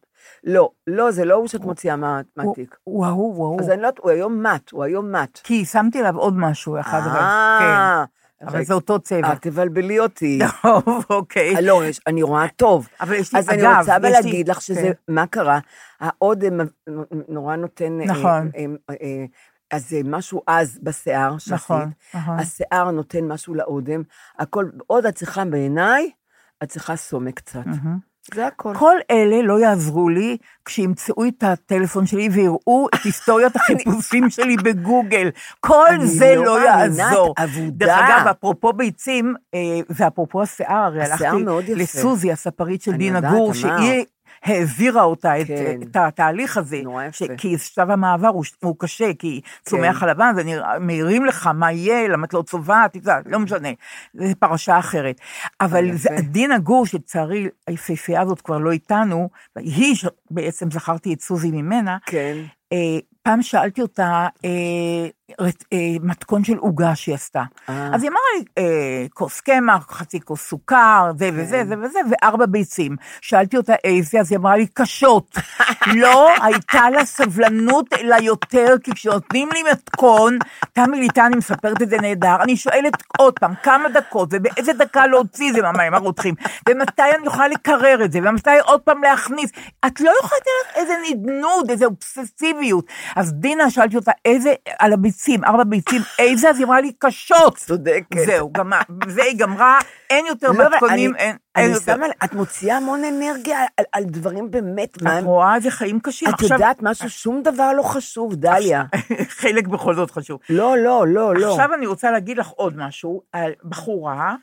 לא, לא, זה לא הוא שאת מוציאה הוא- מהתיק. הוא ההוא, הוא ההוא. אז אני לא יודעת, הוא היום מת, הוא היום מת. כי שמתי עליו עוד משהו אחד, אבל, אה, כן. אבל זה אותו צבע. אל תבלבלי אותי. טוב, אוקיי. אה, לא, אני רואה טוב. אבל יש לי- אז אני אגב, רוצה אבל להגיד לך שזה, כן. מה קרה? האודם נורא נותן... אה, נכון. אה, אה, אז זה משהו עז בשיער שעשית. נכון, נכון. השיער נותן משהו לאודם. הכל, עוד את צריכה בעיניי, את צריכה סומק קצת. זה הכל. כל אלה לא יעזרו לי כשימצאו את הטלפון שלי ויראו את היסטוריית החיפושים שלי בגוגל. כל זה לא לא יעזור. דרך אגב, אפרופו ביצים, אה, ואפרופו השיער, הרי הלכתי. לסוזי, הספרית של דינה גור. שהיא... העבירה אותה, את, כן. את התהליך הזה, נורא יפה. כי שלב המעבר הוא, הוא קשה, כי צומח כן. הלבן, ומעירים לך מה יהיה, למה את לא צובעת, את לא משנה, זו פרשה אחרת. אבל זה. דינה גור, שלצערי היפהפייה הזאת כבר לא איתנו, היא ש- בעצם זכרתי את סוזי ממנה, כן. אה, פעם שאלתי אותה, אה, מתכון של עוגה שהיא עשתה. אה. אז היא אמרה לי, אה, כוס קמח, חצי כוס סוכר, זה וזה, כן. זה וזה, וארבע ביצים. שאלתי אותה איזה, אז היא אמרה לי, קשות. לא הייתה לה סבלנות אלא יותר, כי כשנותנים לי מתכון, תמי ליטני מספרת את זה נהדר, אני שואלת עוד פעם, כמה דקות, ובאיזה דקה להוציא זה מהמים הרותחים, ומתי אני יכולה לקרר את זה, ומתי עוד פעם להכניס. את לא יכולה לתת לך איזה נדנוד, איזה אובססיביות. אז דינה, שאלתי אותה, איזה, על הביצים, ארבע ביצים, איזה? אז היא אמרה לי, קשות. צודקת. זהו, גמר, זה היא גמרה, אין יותר לא, מתכונים, אני- אין, אין אני יותר. שמה, את מוציאה המון אנרגיה על- על דברים באמת, מה את רואה איזה חיים קשים. את עכשיו- יודעת משהו, שום דבר לא חשוב, דליה. חלק בכל זאת חשוב. לא, לא, לא, לא. עכשיו אני רוצה להגיד לך עוד משהו, על בחורה,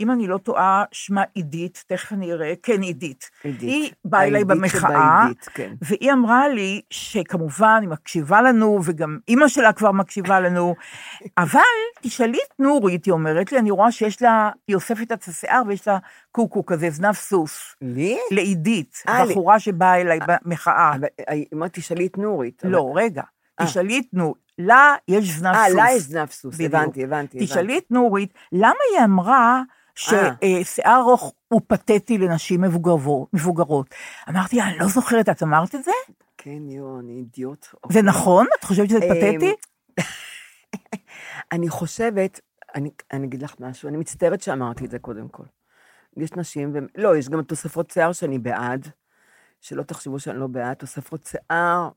אם אני לא טועה, שמה עידית, תכף אני אראה, כן עידית. עידית. היא באה אליי במחאה, שבעידית, כן. והיא אמרה לי שכמובן היא מקשיבה לנו, וגם אימא שלה כבר מקשיבה לנו, אבל תשאלי את נורית, היא אומרת לי, אני רואה שיש לה, היא אוספת את השיער ויש לה קוקו כזה, זנב סוס. לי? לעידית, אה, בחורה שבאה אליי במחאה. אבל היא אמרת, תשאלי את נורית. אבל- לא, רגע, אה. תשאלי את נורית, לה יש זנב אה, סוס. לה יש זנב סוס. הבנתי, הבנתי. תשאלי את נורית, למה היא אמרה אה. ששיער ארוך הוא פתטי לנשים מבוגרות? אמרתי אני לא זוכרת, את אמרת את זה? כן, יואו, אני אידיוט. זה נכון? את חושבת שזה אמ, פתטי? אני חושבת, אני, אני אגיד לך משהו, אני מצטערת שאמרתי את זה קודם כל. יש נשים, ו... לא, יש גם תוספות שיער שאני בעד, שלא תחשבו שאני לא בעד, תוספות שיער,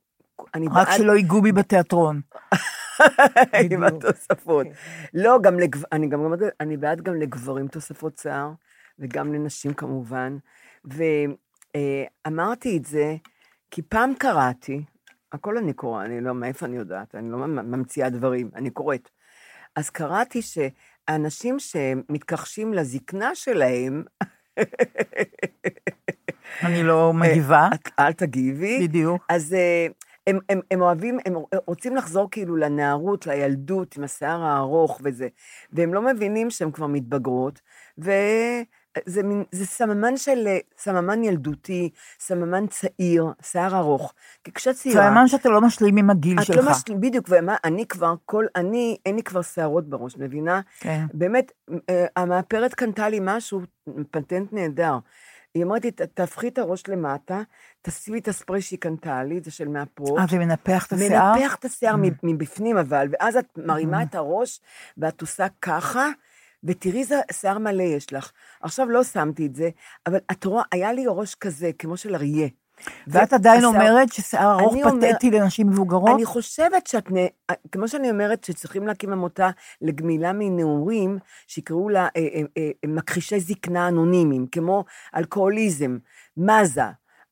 אני רק בעד... שלא ייגעו בי בתיאטרון. עם התוספות. לא, גם לגב... אני גם אני בעד גם לגברים תוספות שיער, וגם לנשים כמובן. ואמרתי את זה, כי פעם קראתי, הכל אני קוראה, אני לא, מאיפה אני יודעת? אני לא ממ- ממציאה דברים, אני קוראת. אז קראתי שאנשים שמתכחשים לזקנה שלהם, אני לא מגיבה. את- אל תגיבי. בדיוק. אז אה, הם, הם, הם אוהבים, הם רוצים לחזור כאילו לנערות, לילדות, עם השיער הארוך וזה, והם לא מבינים שהן כבר מתבגרות, וזה מין, זה סממן של, סממן ילדותי, סממן צעיר, שיער ארוך. כי כשאת צעירה... סממן שאתה לא משלים עם הגיל את שלך. לא משלים, בדיוק, ומה, אני כבר, כל, אני, אין לי כבר שערות בראש, מבינה? כן. באמת, אה, המאפרת קנתה לי משהו, פטנט נהדר. היא אמרת לי, "ת- תהפכי את הראש למטה, תשימי את הספרי שהיא קנתה לי, זה של מהפרו. אה, זה מנפח את השיער? Mm. מנפח את השיער מ- מבפנים אבל, ואז את מרימה את הראש, ואת עושה ככה, ותראי איזה שיער מלא יש לך. עכשיו לא שמתי את זה, אבל את רואה, היה לי ראש כזה, כמו של אריה. ואת עדיין והשיער- אומרת ששיער ארוך אני אומר- פתטי לנשים מבוגרות? אני חושבת שאת, כמו שאני אומרת, שצריכים להקים עמותה לגמילה מנעורים, שיקראו לה אה, אה, אה, מכחישי זקנה אנונימיים, כמו אלכוהוליזם, מזה.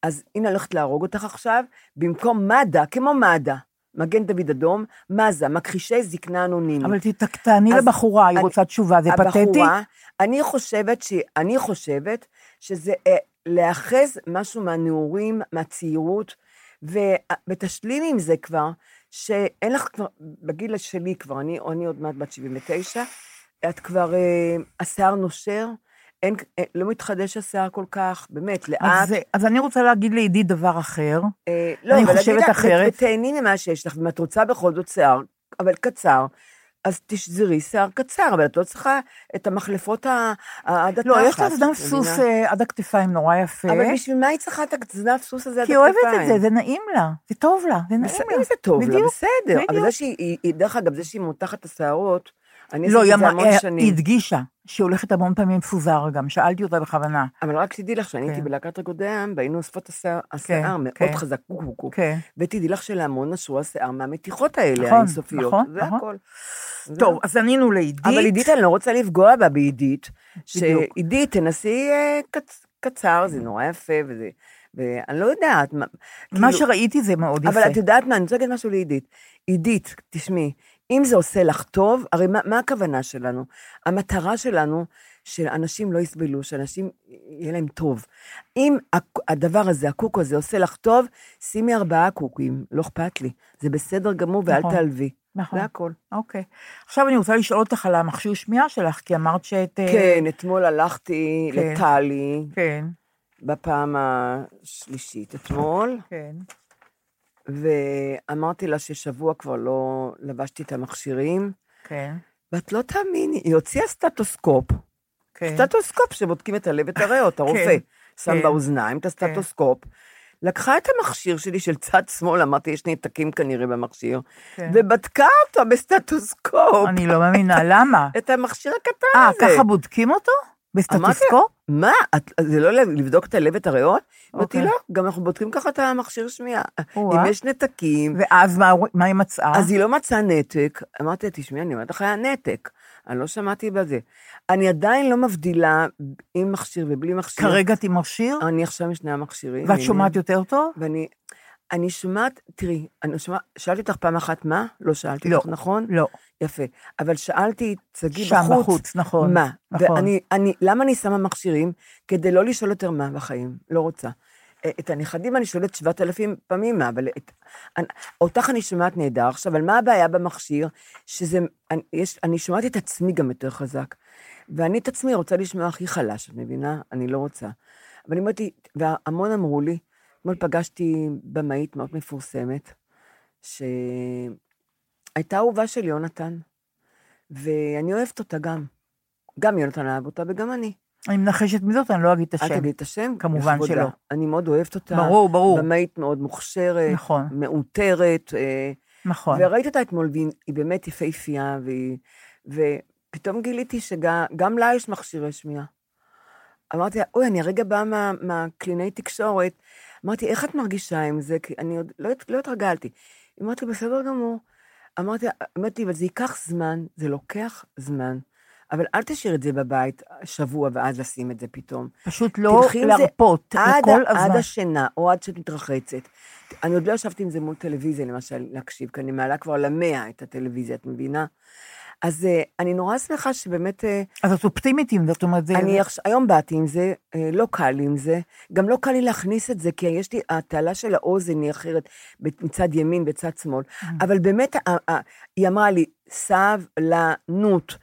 אז הנה, הולכת להרוג אותך עכשיו, במקום מד"א, כמו מד"א, מגן דוד אדום, מזה, מכחישי זקנה אנונימיים. אבל תעני לבחורה, היא אני- רוצה תשובה, זה פתטי? הבחורה, אני חושבת, ש... אני חושבת שזה אה, להאחז משהו מהנעורים, מהצעירות, ו... ותשלימי עם זה כבר, שאין לך כבר, בגיל שלי כבר, אני, אני עוד מעט בת 79, את כבר, אה, השיער נושר, אין, אה, לא מתחדש השיער כל כך, באמת, לאט. אז, אז אני רוצה להגיד לעידית דבר אחר. אה, לא, אני אבל חושבת להגיד לך, אחרת. ותהני ממה שיש לך, ואם את רוצה בכל זאת שיער, אבל קצר, אז תשזרי שיער קצר, אבל את לא צריכה את המחלפות עד התחת. לא, יש לה זנב? סוס אה, עד הכתפיים, נורא יפה. אבל בשביל מה היא צריכה את הזנב סוס הזה עד כי היא אוהבת הכתפיים? את זה, זה נעים לה, זה טוב לה, זה נעים לה. זה טוב לה, בסדר. אבל. זה שהיא, היא- היא- דרך אגב, זה שהיא מותחת את השערות, אני לא, היא עשיתי את זה המון היא שנים. הדגישה שהיא הולכת המון פעמים מפוזר גם, שאלתי אותה בכוונה. אבל רק תדעי לך, שאני הייתי כן. בלהקת ריקודי העם, והיינו אוספות השיער, השיער מאוד כן. חזק, קוקו. כן. ותדעי לך שלהמון נשרו השיער מהמתיחות האלה, נכון, האינסופיות. נכון, זה נכון. הכל. טוב, אז ענינו לעידית. אבל עידית, אני לא רוצה לפגוע בה בעידית. בדיוק. שעידית, תנסי אה, קצ- קצר, זה נורא יפה, וזה... ואני לא יודעת. מה כאילו- שראיתי זה מאוד יפה. אבל את יודעת מה, אני רוצה להגיד משהו לעידית. עידית, תשמעי, אם זה עושה לך טוב, הרי מה, מה הכוונה שלנו? המטרה שלנו, שאנשים לא יסבלו, שאנשים, יהיה להם טוב. אם הדבר הזה, הקוקו הזה, עושה לך טוב, שימי ארבעה קוקים, לא אכפת לי. זה בסדר גמור, ואל נכון. תעלבי. נכון. זה הכל. אוקיי. עכשיו אני רוצה לשאול אותך על המכשיר שמיעה שלך, כי אמרת שאת... אה, כן, אתמול הלכתי כן. לטלי, כן, בפעם השלישית. אתמול, כן. ואמרתי לה ששבוע כבר לא לבשתי את המכשירים, כן, ואת לא תאמיני, היא הוציאה סטטוסקופ, כן. סטטוסקופ שבודקים את הלב ואת הריאות, הרופא שם כן. באוזניים את הסטטוסקופ. לקחה את המכשיר שלי של צד שמאל, אמרתי, יש נתקים כנראה במכשיר, כן. ובדקה אותו בסטטוסקופ. אני לא מאמינה, למה? את המכשיר הקטן אה, הזה. ככה בודקים אותו? בסטטוסקופ? מה? את, זה לא לבדוק את הלב ואת הריאות? אמרתי, אוקיי. לא, גם אנחנו בודקים ככה את המכשיר שמיעה. אם יש נתקים, ואז מה- מה היא מצאה? אז היא לא מצאה נתק. אמרתי לה, תשמעי, אני אומרת לך, היה נתק. אני לא שמעתי בזה. אני עדיין לא מבדילה עם מכשיר ובלי מכשיר. כרגע את עם מכשיר? אני עכשיו עם שני המכשירים. ואת. שומעת יותר טוב? ואני אני שומעת, תראי, אני שומעת, שאלתי אותך פעם אחת מה? לא שאלתי לא. אותך, נכון? לא. יפה. אבל שאלתי, שגיא שם בחוץ, בחוץ, נכון. מה? נכון. ואני, אני, למה אני שמה מכשירים? כדי לא לשאול יותר מה בחיים, לא רוצה. את הנכדים אני שואלת שבעת אלפים פעמים מה, אבל את, אני, אותך אני שומעת נהדר. עכשיו, אבל מה הבעיה במכשיר? שזה, אני, יש, אני שומעת את עצמי גם יותר חזק. ואני את עצמי רוצה לשמוע הכי חלש, את מבינה? אני לא רוצה. אבל אני אומרת והמון אמרו לי, אתמול פגשתי במאית מאוד מפורסמת, שהייתה אהובה של יונתן, ואני אוהבת אותה גם. גם יונתן אהב אותה וגם אני. אני מנחשת מי זאת, אני לא אגיד את השם. תגידי את השם? כמובן לכבודה. שלא. אני מאוד אוהבת אותה. ברור, ברור. במאית מאוד מוכשרת, נכון. מאותרת, אה, נכון. וראיתי אותה אתמול, והיא היא באמת יפהפייה, והיא- ופתאום גיליתי שגם לה יש מכשירי שמיעה. אמרתי לה, אוי, אני הרגע באה מה- מהקלינאי תקשורת, אמרתי, איך את מרגישה עם זה? כי אני עוד לא, לא התרגלתי. היא אמרת לי, בסדר גמור. אמרתי, אמרתי, אבל זה ייקח זמן, זה לוקח זמן. אבל אל תשאיר את זה בבית שבוע ואז לשים את זה פתאום. פשוט לא להרפות עד, לכל ה- עד הזמן. השינה, או עד שאת מתרחצת. אני עוד לא ישבתי עם זה מול טלוויזיה, למשל, להקשיב, כי אני מעלה כבר למאה את הטלוויזיה, את מבינה? אז אה, אני נורא שמחה שבאמת, אה, אז את אופטימית עם זאת, אומרת, זה... אני עכש- היום באתי עם זה, אה, לא קל לי עם זה, גם לא קל לי להכניס את זה, כי יש לי, התעלה של האוזן היא אחרת, מצד ימין, בצד שמאל, Mm. אבל באמת, היא אמרה לי, סבלנות,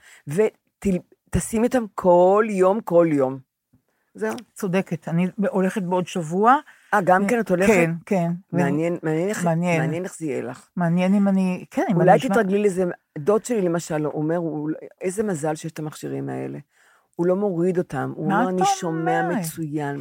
ותשימי אותם כל יום, כל יום. זהו. צודקת, אני הולכת בעוד שבוע. אה, גם כן את הולכת? כן, כן. מעניין, מעניין איך מעניין. מעניין איך זה יהיה לך. מעניין אם אני... כן, אם אני אולי אשמע... תתרגלי לזה, דוד שלי למשל אומר, הוא- איזה מזל שיש את המכשירים האלה. הוא לא מוריד אותם, הוא אומר, אני שומע אומרת?" מצוין.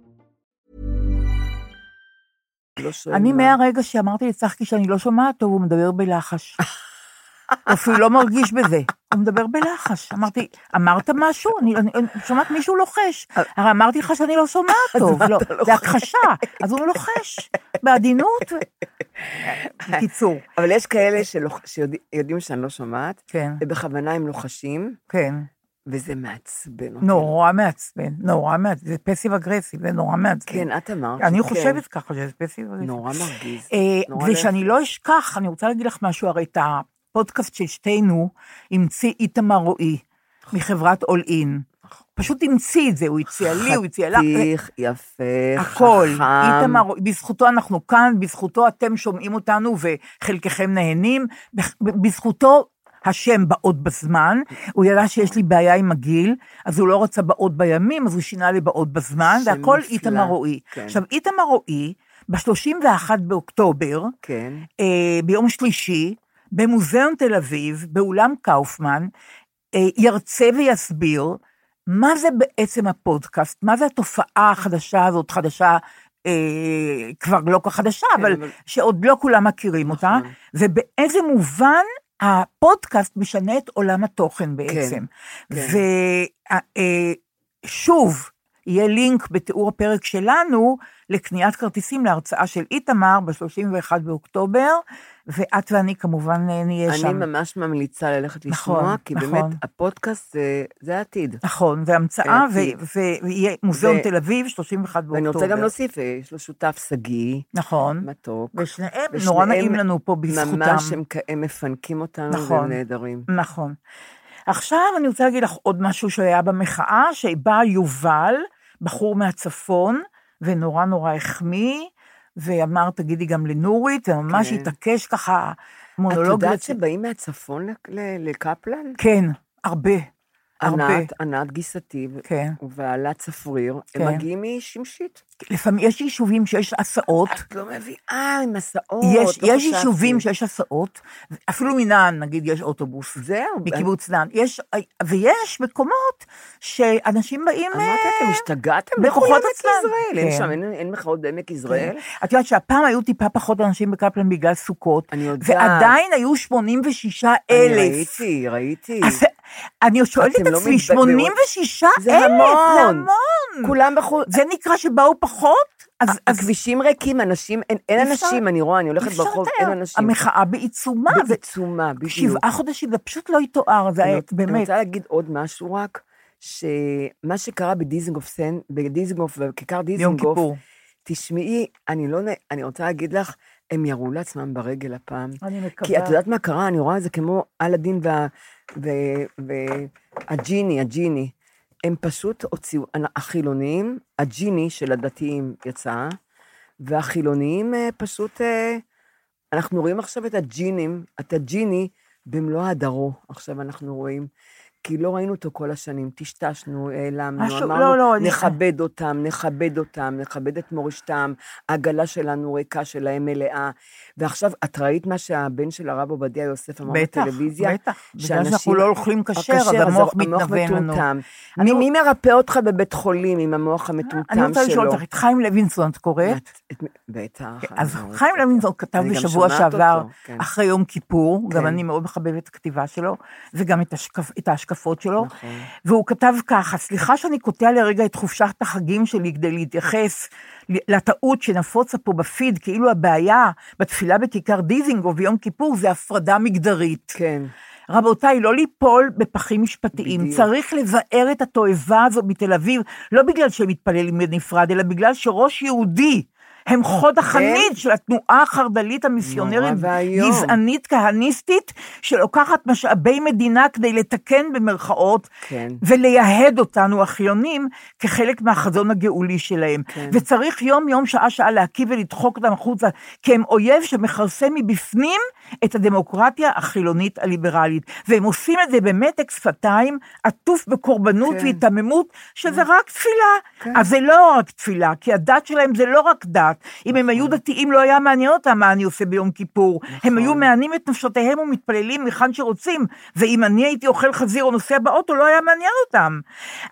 לא אני מה. מהרגע שאמרתי לצחקי שאני לא שומעת טוב, הוא מדבר בלחש. הוא אפילו לא מרגיש בזה, הוא מדבר בלחש. אמרתי, אמרת משהו? אני, שומעת מישהו לוחש. הרי אמרתי לך שאני לא שומעת טוב, לא, זה הכחשה, אז הוא לוחש, בעדינות. בקיצור, אבל יש כאלה שיודעים שאני לא שומעת, כן, ובכוונה הם לוחשים, כן, וזה מעצבן אותי. נורא מעצבן, נורא מעצבן, זה פסיב אגרסיב, זה נורא מעצבן. כן, את אמרת. אני שכן. חושבת ככה, שזה פסיב אגרסיב. נורא מרגיז. אה, נורא ושאני לא אשכח, אני רוצה להגיד לך משהו, הרי את הפודקאסט של שתינו המציא איתמר רועי מחברת אול אין. פשוט המציא את זה, הוא הציע לי, הוא הציע לך. חתיך, יפה, הכל, חכם. איתמר, רועי, בזכותו אנחנו כאן, בזכותו אתם שומעים אותנו וחלקכם נהנים, בזכותו השם באות בזמן, הוא ידע שיש לי בעיה עם הגיל, אז הוא לא רצה באות בימים, אז הוא שינה לי באות בזמן, והכל נפלא, איתמר רועי. כן. עכשיו, איתמר רועי, ב-31 באוקטובר, כן. אה, ביום שלישי, במוזיאון תל אביב, באולם קאופמן, אה, ירצה ויסביר מה זה בעצם הפודקאסט, מה זה התופעה החדשה הזאת, חדשה, אה, כבר לא כל חדשה, כן, אבל אבל- שעוד לא כולם מכירים אותה, נכון. ובאיזה מובן הפודקאסט משנה את עולם התוכן בעצם. כן. ושוב, יהיה לינק בתיאור הפרק שלנו לקניית כרטיסים להרצאה של איתמר ב-31 באוקטובר, ואת ואני כמובן אה, נהיה שם. אני ממש ממליצה ללכת נכון, לשמוע, כי נכון. באמת הפודקאסט זה- זה העתיד. נכון, והמצאה, ו- העתיד. ו- ויהיה מוזיאון ו- תל אביב, 31 באוקטובר. ואני רוצה גם להוסיף, אה, יש לו שותף שגיא, נכון. מתוק. ושניהם, ושניהם נורא נעים לנו פה בזכותם. ממש הם, הם מפנקים אותנו, נכון. והם נהדרים. נכון. עכשיו אני רוצה להגיד לך עוד משהו שהיה במחאה, שבא יובל, בחור מהצפון, ונורא נורא החמיא, ואמר, תגידי גם לנורית, וממש כן. התעקש ככה, את מונולוג... יודעת רצ- שבאים מהצפון לקפלן? כן, הרבה. הרבה. ענת, ענת גיסתי, כן. ובעלה צפריר, כן. הם מגיעים משמשית. לפעמים יש יישובים שיש הסעות, את לא מביאה עם הסעות, יש, לא יש. יישובים שיש הסעות, אפילו מנען, נגיד, יש אוטובוס. זהו. מקיבוץ דן. יש, ויש מקומות שאנשים באים... אמרתי, אה, אתם השתגעתם? בכוחות עצמם. יזרעאל. אין כן. שם, אין- אין מחאות בעמק יזרעאל? את יודעת שהפעם היו טיפה פחות אנשים בקפלן בגלל סוכות, אני יודעת. ועדיין היו 86 אני אלף. ראיתי, ראיתי. אני שואלת את לא עצמי, מתבלבלים. 86 אלף? זה המון. זה המון. כולם בחוץ. זה נקרא שבאו פחות? אז, אז הכבישים ריקים, אנשים, אין, אין אי אפשר- אנשים, אני רואה, אני הולכת ברחוב. אין אנשים. המחאה בעיצומה. בעיצומה, בדיוק. שבעה חודשים, זה פשוט לא יתואר, זה אני רוצ- אני באמת. רוצה להגיד עוד משהו רק, שמה שקרה בדיזנגוף בדיזנגוף, בכיכר יום דיזנגוף. תשמעי, אני לא, אני רוצה להגיד לך, הם ירו לעצמם ברגל הפעם. אני מקווה. כי את יודעת מה קרה? אני רואה את זה כמו אלאדין וה- והג'יני, הג'יני. הם פשוט הוציאו, החילונים, הג'יני של הדתיים יצא, והחילונים אה, פשוט, אה, אנחנו רואים עכשיו את הג'ינים, את הג'יני במלוא הדרו, עכשיו אנחנו רואים. כי לא ראינו אותו כל השנים, טשטשנו, העלמנו, משהו- אמרנו, לא, לא, אני- נכבד אותם, נכבד אותם, נכבד את מורשתם, העגלה שלנו ריקה, שלהם מלאה. ועכשיו, את ראית מה שהבן של הרב עובדיה יוסף אמר בטח, בטלוויזיה? בטח. בגלל שאנחנו לא אוכלים כשר, אז המוח מתנוון לנו. אני- מי, מי מרפא אותך בבית חולים עם המוח המטומטם שלו? אני רוצה לשאול אותך, את חיים לוינסון את קוראת? את- את- בטח. אז חיים לוינסון כתב בשבוע שעבר, כן. אחרי יום כיפור, גם כן. אני מאוד מחבבת את הכתיבה שלו, וגם את השקפ- את ההשקפות שלו, נכון. והוא כתב ככה, סליחה שאני קוטע לרגע את חופשת החגים שלי כדי להתייחס לטעות שנפוצה פה בפיד, כאילו הבעיה בתפילה בכיכר דיזינגוף ביום כיפור זה הפרדה מגדרית. כן. רבותיי, לא ליפול בפחים משפטיים. בדיוק. צריך לבאר את התועבה הזו מתל אביב, לא בגלל שהם מתפללים בנפרד, אלא בגלל שראש יהודי הם חוד החנית של התנועה החרד"לית המיסיונרית. גזענית, כהניסטית, שלוקחת משאבי מדינה כדי לתקן במרכאות, כן. ולייהד אותנו החילונים כחלק מהחזון הגאולי שלהם. כן. וצריך יום-יום, שעה-שעה להקיא ולדחוק אותם החוצה, כי הם אויב שמכרסם מבפנים את הדמוקרטיה החילונית הליברלית. והם עושים את זה במתק שפתיים, עטוף בקורבנות כן. והיתממות, שזה רק תפילה. אז זה לא רק תפילה, כי הדת שלהם זה לא רק דת. אם הם היו דתיים, לא היה מעניין אותם מה אני עושה ביום כיפור. הם היו מענים את נפשותיהם ומתפללים היכן שרוצים, ואם אני הייתי אוכל חזיר או נוסע באוטו, לא היה מעניין אותם.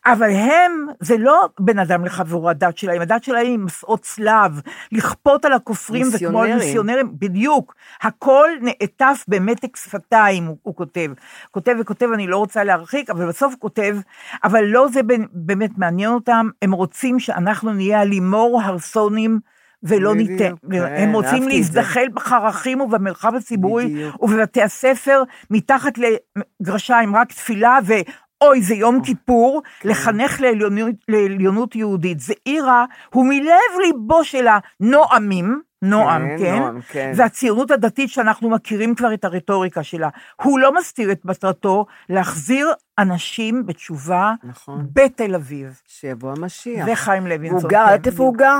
אבל הם, זה לא בין אדם לחברו הדת שלהם, הדת שלהם היא מסעות צלב, לכפות על הכופרים וכמו על מיסיונרים. בדיוק. הכל נעטף במתק שפתיים, הוא, הוא כותב. כותב וכותב, אני לא רוצה להרחיק, אבל בסוף הוא כותב, אבל לא זה באמת מעניין אותם, הם רוצים שאנחנו נהיה הלימור הרסונים. ולא ניתן, כן, הם רוצים. להזדחל בחרכים ובמרחב הציבורי בדיוק. ובבתי הספר, מתחת לגרשיים רק תפילה ו... אוי, זה יום כיפור, כן. לחנך לעליונות, לעליונות יהודית. זה עירה, הוא מלב ליבו של הנועמים, נועם, כן, כן? נועם, כן. והציונות הדתית שאנחנו מכירים כבר את הרטוריקה שלה. הוא לא מסתיר את מטרתו להחזיר אנשים בתשובה נכון. בתל אביב. שיבוא המשיח. וחיים לוינסון. הוא גר, איפה הוא גר?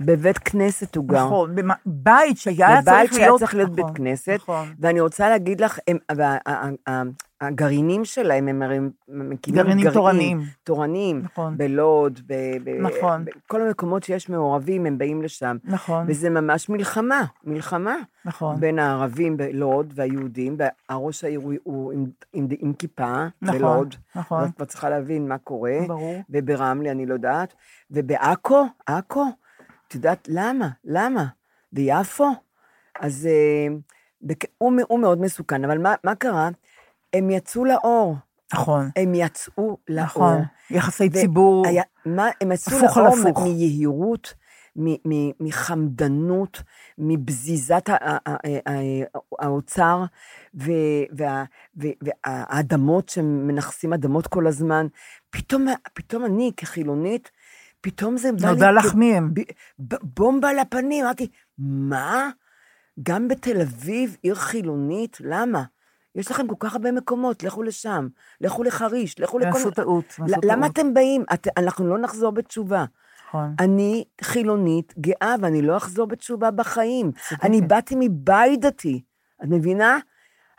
בבית כנסת הוא גר. נכון, במ- בית שהיה בבית צריך שהיה להיות... צריך להיות בית נכון, כנסת, נכון. ואני רוצה להגיד לך, הם- וה- ה- ה- הגרעינים שלהם, הם הרי מקימים גרעינים גרעין, תורניים. תורניים, נכון. בלוד, ב- ב- נכון. בכל המקומות שיש מעורבים, הם באים לשם. נכון. וזה ממש מלחמה, מלחמה. נכון. בין הערבים בלוד והיהודים, והראש העיר הוא- הוא עם, עם, עם כיפה נכון, בלוד. נכון. ואת כבר צריכה להבין מה קורה. ברור. וברמלה, אני לא יודעת. ובעכו, עכו, את יודעת למה? למה? ביפו? אז אה, בק- הוא, הוא מאוד מסוכן, אבל מה, מה קרה? הם יצאו לאור. נכון, הם יצאו לאור. נכון. יחסי ציבור, היה, מה, הם יצאו הפוך על לאור הפוך. מיהירות, מ- מ- מחמדנות, מבזיזת האוצר, והאדמות שמנכסים אדמות כל הזמן. פתאום, פתאום אני, כחילונית, פתאום זה בא לי... נודע לך מי הם. בומבה לפנים, אמרתי, מה? גם בתל אביב, עיר חילונית? למה? יש לכם כל כך הרבה מקומות, לכו לשם, לכו לחריש, לכו לכל... עשו טעות, עשו ל- למה טעות. אתם באים? את, אנחנו לא נחזור בתשובה. נכון. אני חילונית גאה, ואני לא אחזור בתשובה בחיים. אני באתי מבית דתי, את מבינה?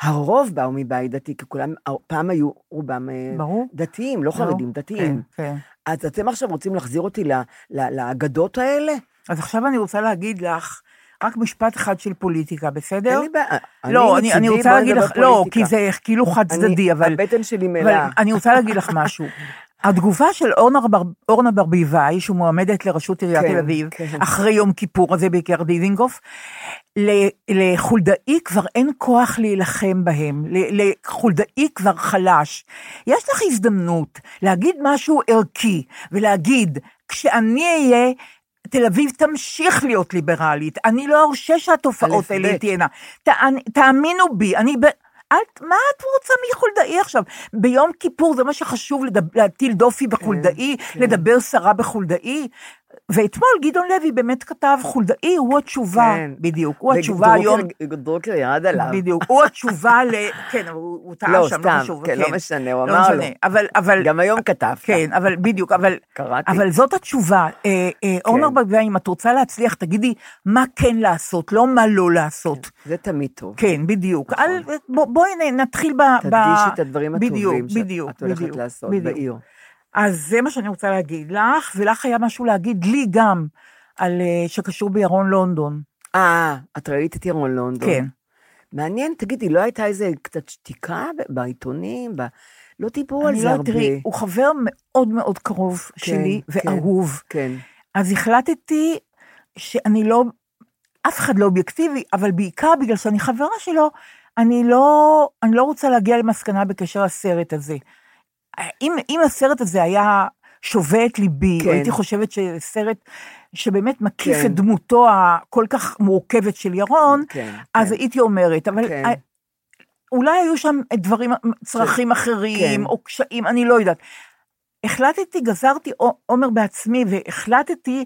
הרוב באו מבית דתי, כי כולם, פעם היו רובם אה, ברור. דתיים, לא ברור. חרדים, דתיים. כן, כן. אז אתם עכשיו רוצים להחזיר אותי לאגדות האלה? אז עכשיו אני רוצה להגיד לך רק משפט אחד של פוליטיקה, בסדר? אין לי בעיה. לא, אני, אני רוצה להגיד לך, לא. כי זה כאילו חד צדדי, אבל... הבטן שלי מלאה. אני רוצה להגיד לך משהו. התגובה של אורנה, בר, אורנה ברביבאי, שמועמדת לראשות עיריית כן, תל אביב, כן. אחרי יום כיפור הזה בעיקר דיזינגוף, לחולדאי כבר אין כוח להילחם בהם, לחולדאי כבר חלש. יש לך הזדמנות להגיד משהו ערכי, ולהגיד, כשאני אהיה... תל אביב תמשיך להיות ליברלית, אני לא ארשה שהתופעות האלה. תהיינה. תאמ- תאמינו בי, אני... אל, מה את רוצה מחולדאי עכשיו? ביום כיפור זה מה שחשוב, לדב, להטיל דופי בחולדאי, כן. לדבר סרה בחולדאי. ואתמול גדעון לוי באמת כתב, חולדאי הוא התשובה, כן. בדיוק, הוא התשובה היום, דרוקר ירד עליו. בדיוק, הוא התשובה ל... כן, הוא, הוא טעה לא, שם, סתם, לא חשוב. כן, לא משנה, הוא לא אמר לו. משנה, אבל, אבל, גם היום כתבת. כן, אבל בדיוק, אבל, קראתי. אבל זאת התשובה. אה, אה, אורנה ברביבאי, אם את רוצה להצליח, תגידי מה כן לעשות, לא מה לא לעשות. זה תמיד טוב. כן, בדיוק. בוא, בואי נתחיל ב... נכון. תדגישי את הדברים הטובים בדיוק, שאת הולכת בדיוק, לעשות. בעיר. אז זה מה שאני רוצה להגיד לך, ולך היה משהו להגיד לי גם, על אה, שקשור בירון לונדון. אה, את ראית את ירון לונדון. כן. מעניין, תגידי, לא הייתה איזה קצת שתיקה בעיתונים? ב... לא דיברו על אני זה לא, הרבה. תראי, הוא חבר מאוד מאוד קרוב שלי, כן. ואהוב. כן. אז החלטתי שאני לא, אף אחד לא אובייקטיבי, אבל בעיקר בגלל שאני חברה שלו, אני לא, אני לא רוצה להגיע למסקנה בקשר לסרט הזה. אם, אם הסרט הזה היה שובה את ליבי, כן. הייתי חושבת שסרט שבאמת מקיף כן. את דמותו הכל כך מורכבת של ירון, כן, אז כן. הייתי אומרת, אבל כן. אולי היו שם דברים, צרכים אחרים, כן. או קשיים, אני לא יודעת. החלטתי, גזרתי עומר בעצמי, והחלטתי,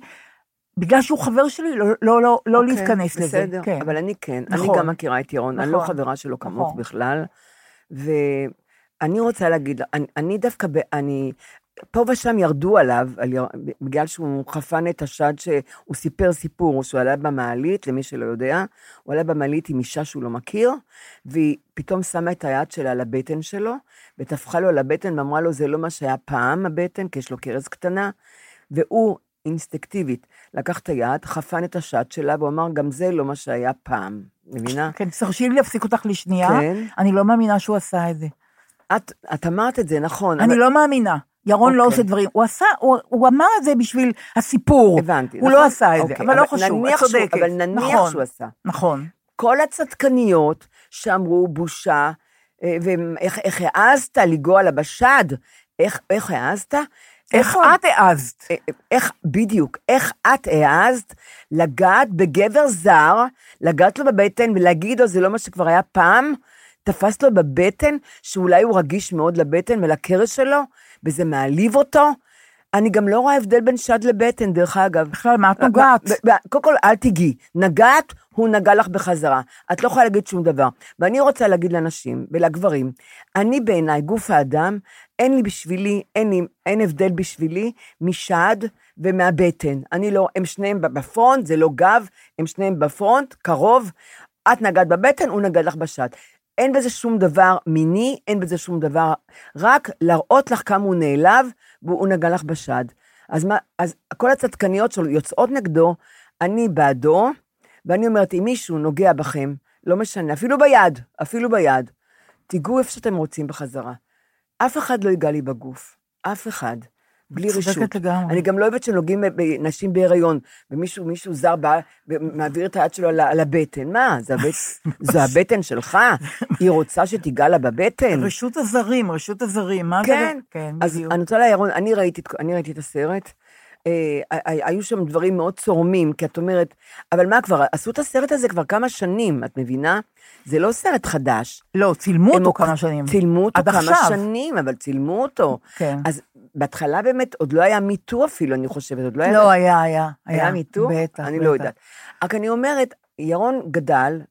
בגלל שהוא חבר שלי, לא, לא, לא, לא אוקיי, להתכנס לזה. בסדר, כן. אבל אני כן. נכון. אני גם מכירה את ירון, אני לא נכון. חברה שלו כמוך נכון. בכלל. ואני רוצה להגיד, אני, אני דווקא, ב, אני, פה ושם ירדו עליו, על, בגלל שהוא חפן את השד שהוא סיפר סיפור, שהוא עלה במעלית, למי שלא יודע, הוא עלה במעלית עם אישה שהוא לא מכיר, והיא פתאום שמה את היד שלה על הבטן שלו, וטפחה לו על הבטן ואמרה לו, זה לא מה שהיה פעם הבטן, כי יש לו קרס קטנה, והוא אינסטקטיבית לקח את היד, חפן את השד שלה, והוא אמר, גם זה לא מה שהיה פעם, מבינה? כן, תרשי לי להפסיק אותך לשנייה. כן. אני לא מאמינה שהוא עשה את זה. את, את אמרת את זה, נכון. אני אבל- לא מאמינה. ירון לא אוקיי. עושה דברים, הוא עשה, הוא, הוא אמר את זה בשביל הסיפור. הבנתי. הוא נכון? לא עשה את זה, אוקיי, אבל לא חשוב, את צודקת. אבל נניח נכון, שהוא עשה. נכון. כל הצדקניות שאמרו בושה, אה, ואיך איך העזת לנגוע לה בשד, איך, איך העזת? איך את העזת? אה, איך, בדיוק, איך את העזת לגעת בגבר זר, לגעת לו בבטן ולהגיד לו, זה לא מה שכבר היה פעם? תפסת לו בבטן, שאולי הוא רגיש מאוד לבטן ולקרש שלו, וזה מעליב אותו? אני גם לא רואה הבדל בין שד לבטן, דרך אגב. בכלל, מה את נוגעת? ב- ב- קודם כל, אל תיגעי. נגעת, הוא נגע לך בחזרה. את לא יכולה להגיד שום דבר. ואני רוצה להגיד לנשים ולגברים, אני בעיניי, גוף האדם, אין לי בשבילי, אין, לי, אין הבדל בשבילי משד ומהבטן. אני לא, הם שניהם בפרונט, זה לא גב, הם שניהם בפרונט, קרוב. את נגעת בבטן, הוא נגע לך בשד. אין בזה שום דבר מיני, אין בזה שום דבר, רק להראות לך כמה הוא נעלב, והוא נגע לך בשד. אז מה, אז כל הצדקניות שלו יוצאות נגדו, אני בעדו, ואני אומרת, אם מישהו נוגע בכם, לא משנה, אפילו ביד, אפילו ביד, תיגעו איפה שאתם רוצים בחזרה. אף אחד לא ייגע לי בגוף, אף אחד. בלי צודקת רשות. לגמרי. אני גם לא אוהבת שנוגעים בנשים בהיריון, ומישהו מישהו זר בא ומעביר את היד שלו על הבטן. מה, זה הבט- זו הבטן שלך? היא רוצה שתיגע לה בבטן? רשות הזרים, רשות הזרים, מה כן, זה? כן, אז בדיוק. אני רוצה להעיר, אני ראיתי, אני ראיתי את הסרט. אה, היו שם דברים מאוד צורמים, כי את אומרת, אבל מה כבר, עשו את הסרט הזה כבר כמה שנים, את מבינה? זה לא סרט חדש. לא, צילמו אותו כמה שנים. צילמו אותו כמה עכשיו. שנים, אבל צילמו אותו. כן. אז בהתחלה באמת עוד לא היה מיטו אפילו, אני חושבת, עוד לא היה... לא, היה, היה. היה מיטו? בטח, אני לא בטח. יודעת. רק אני אומרת, ירון גדל,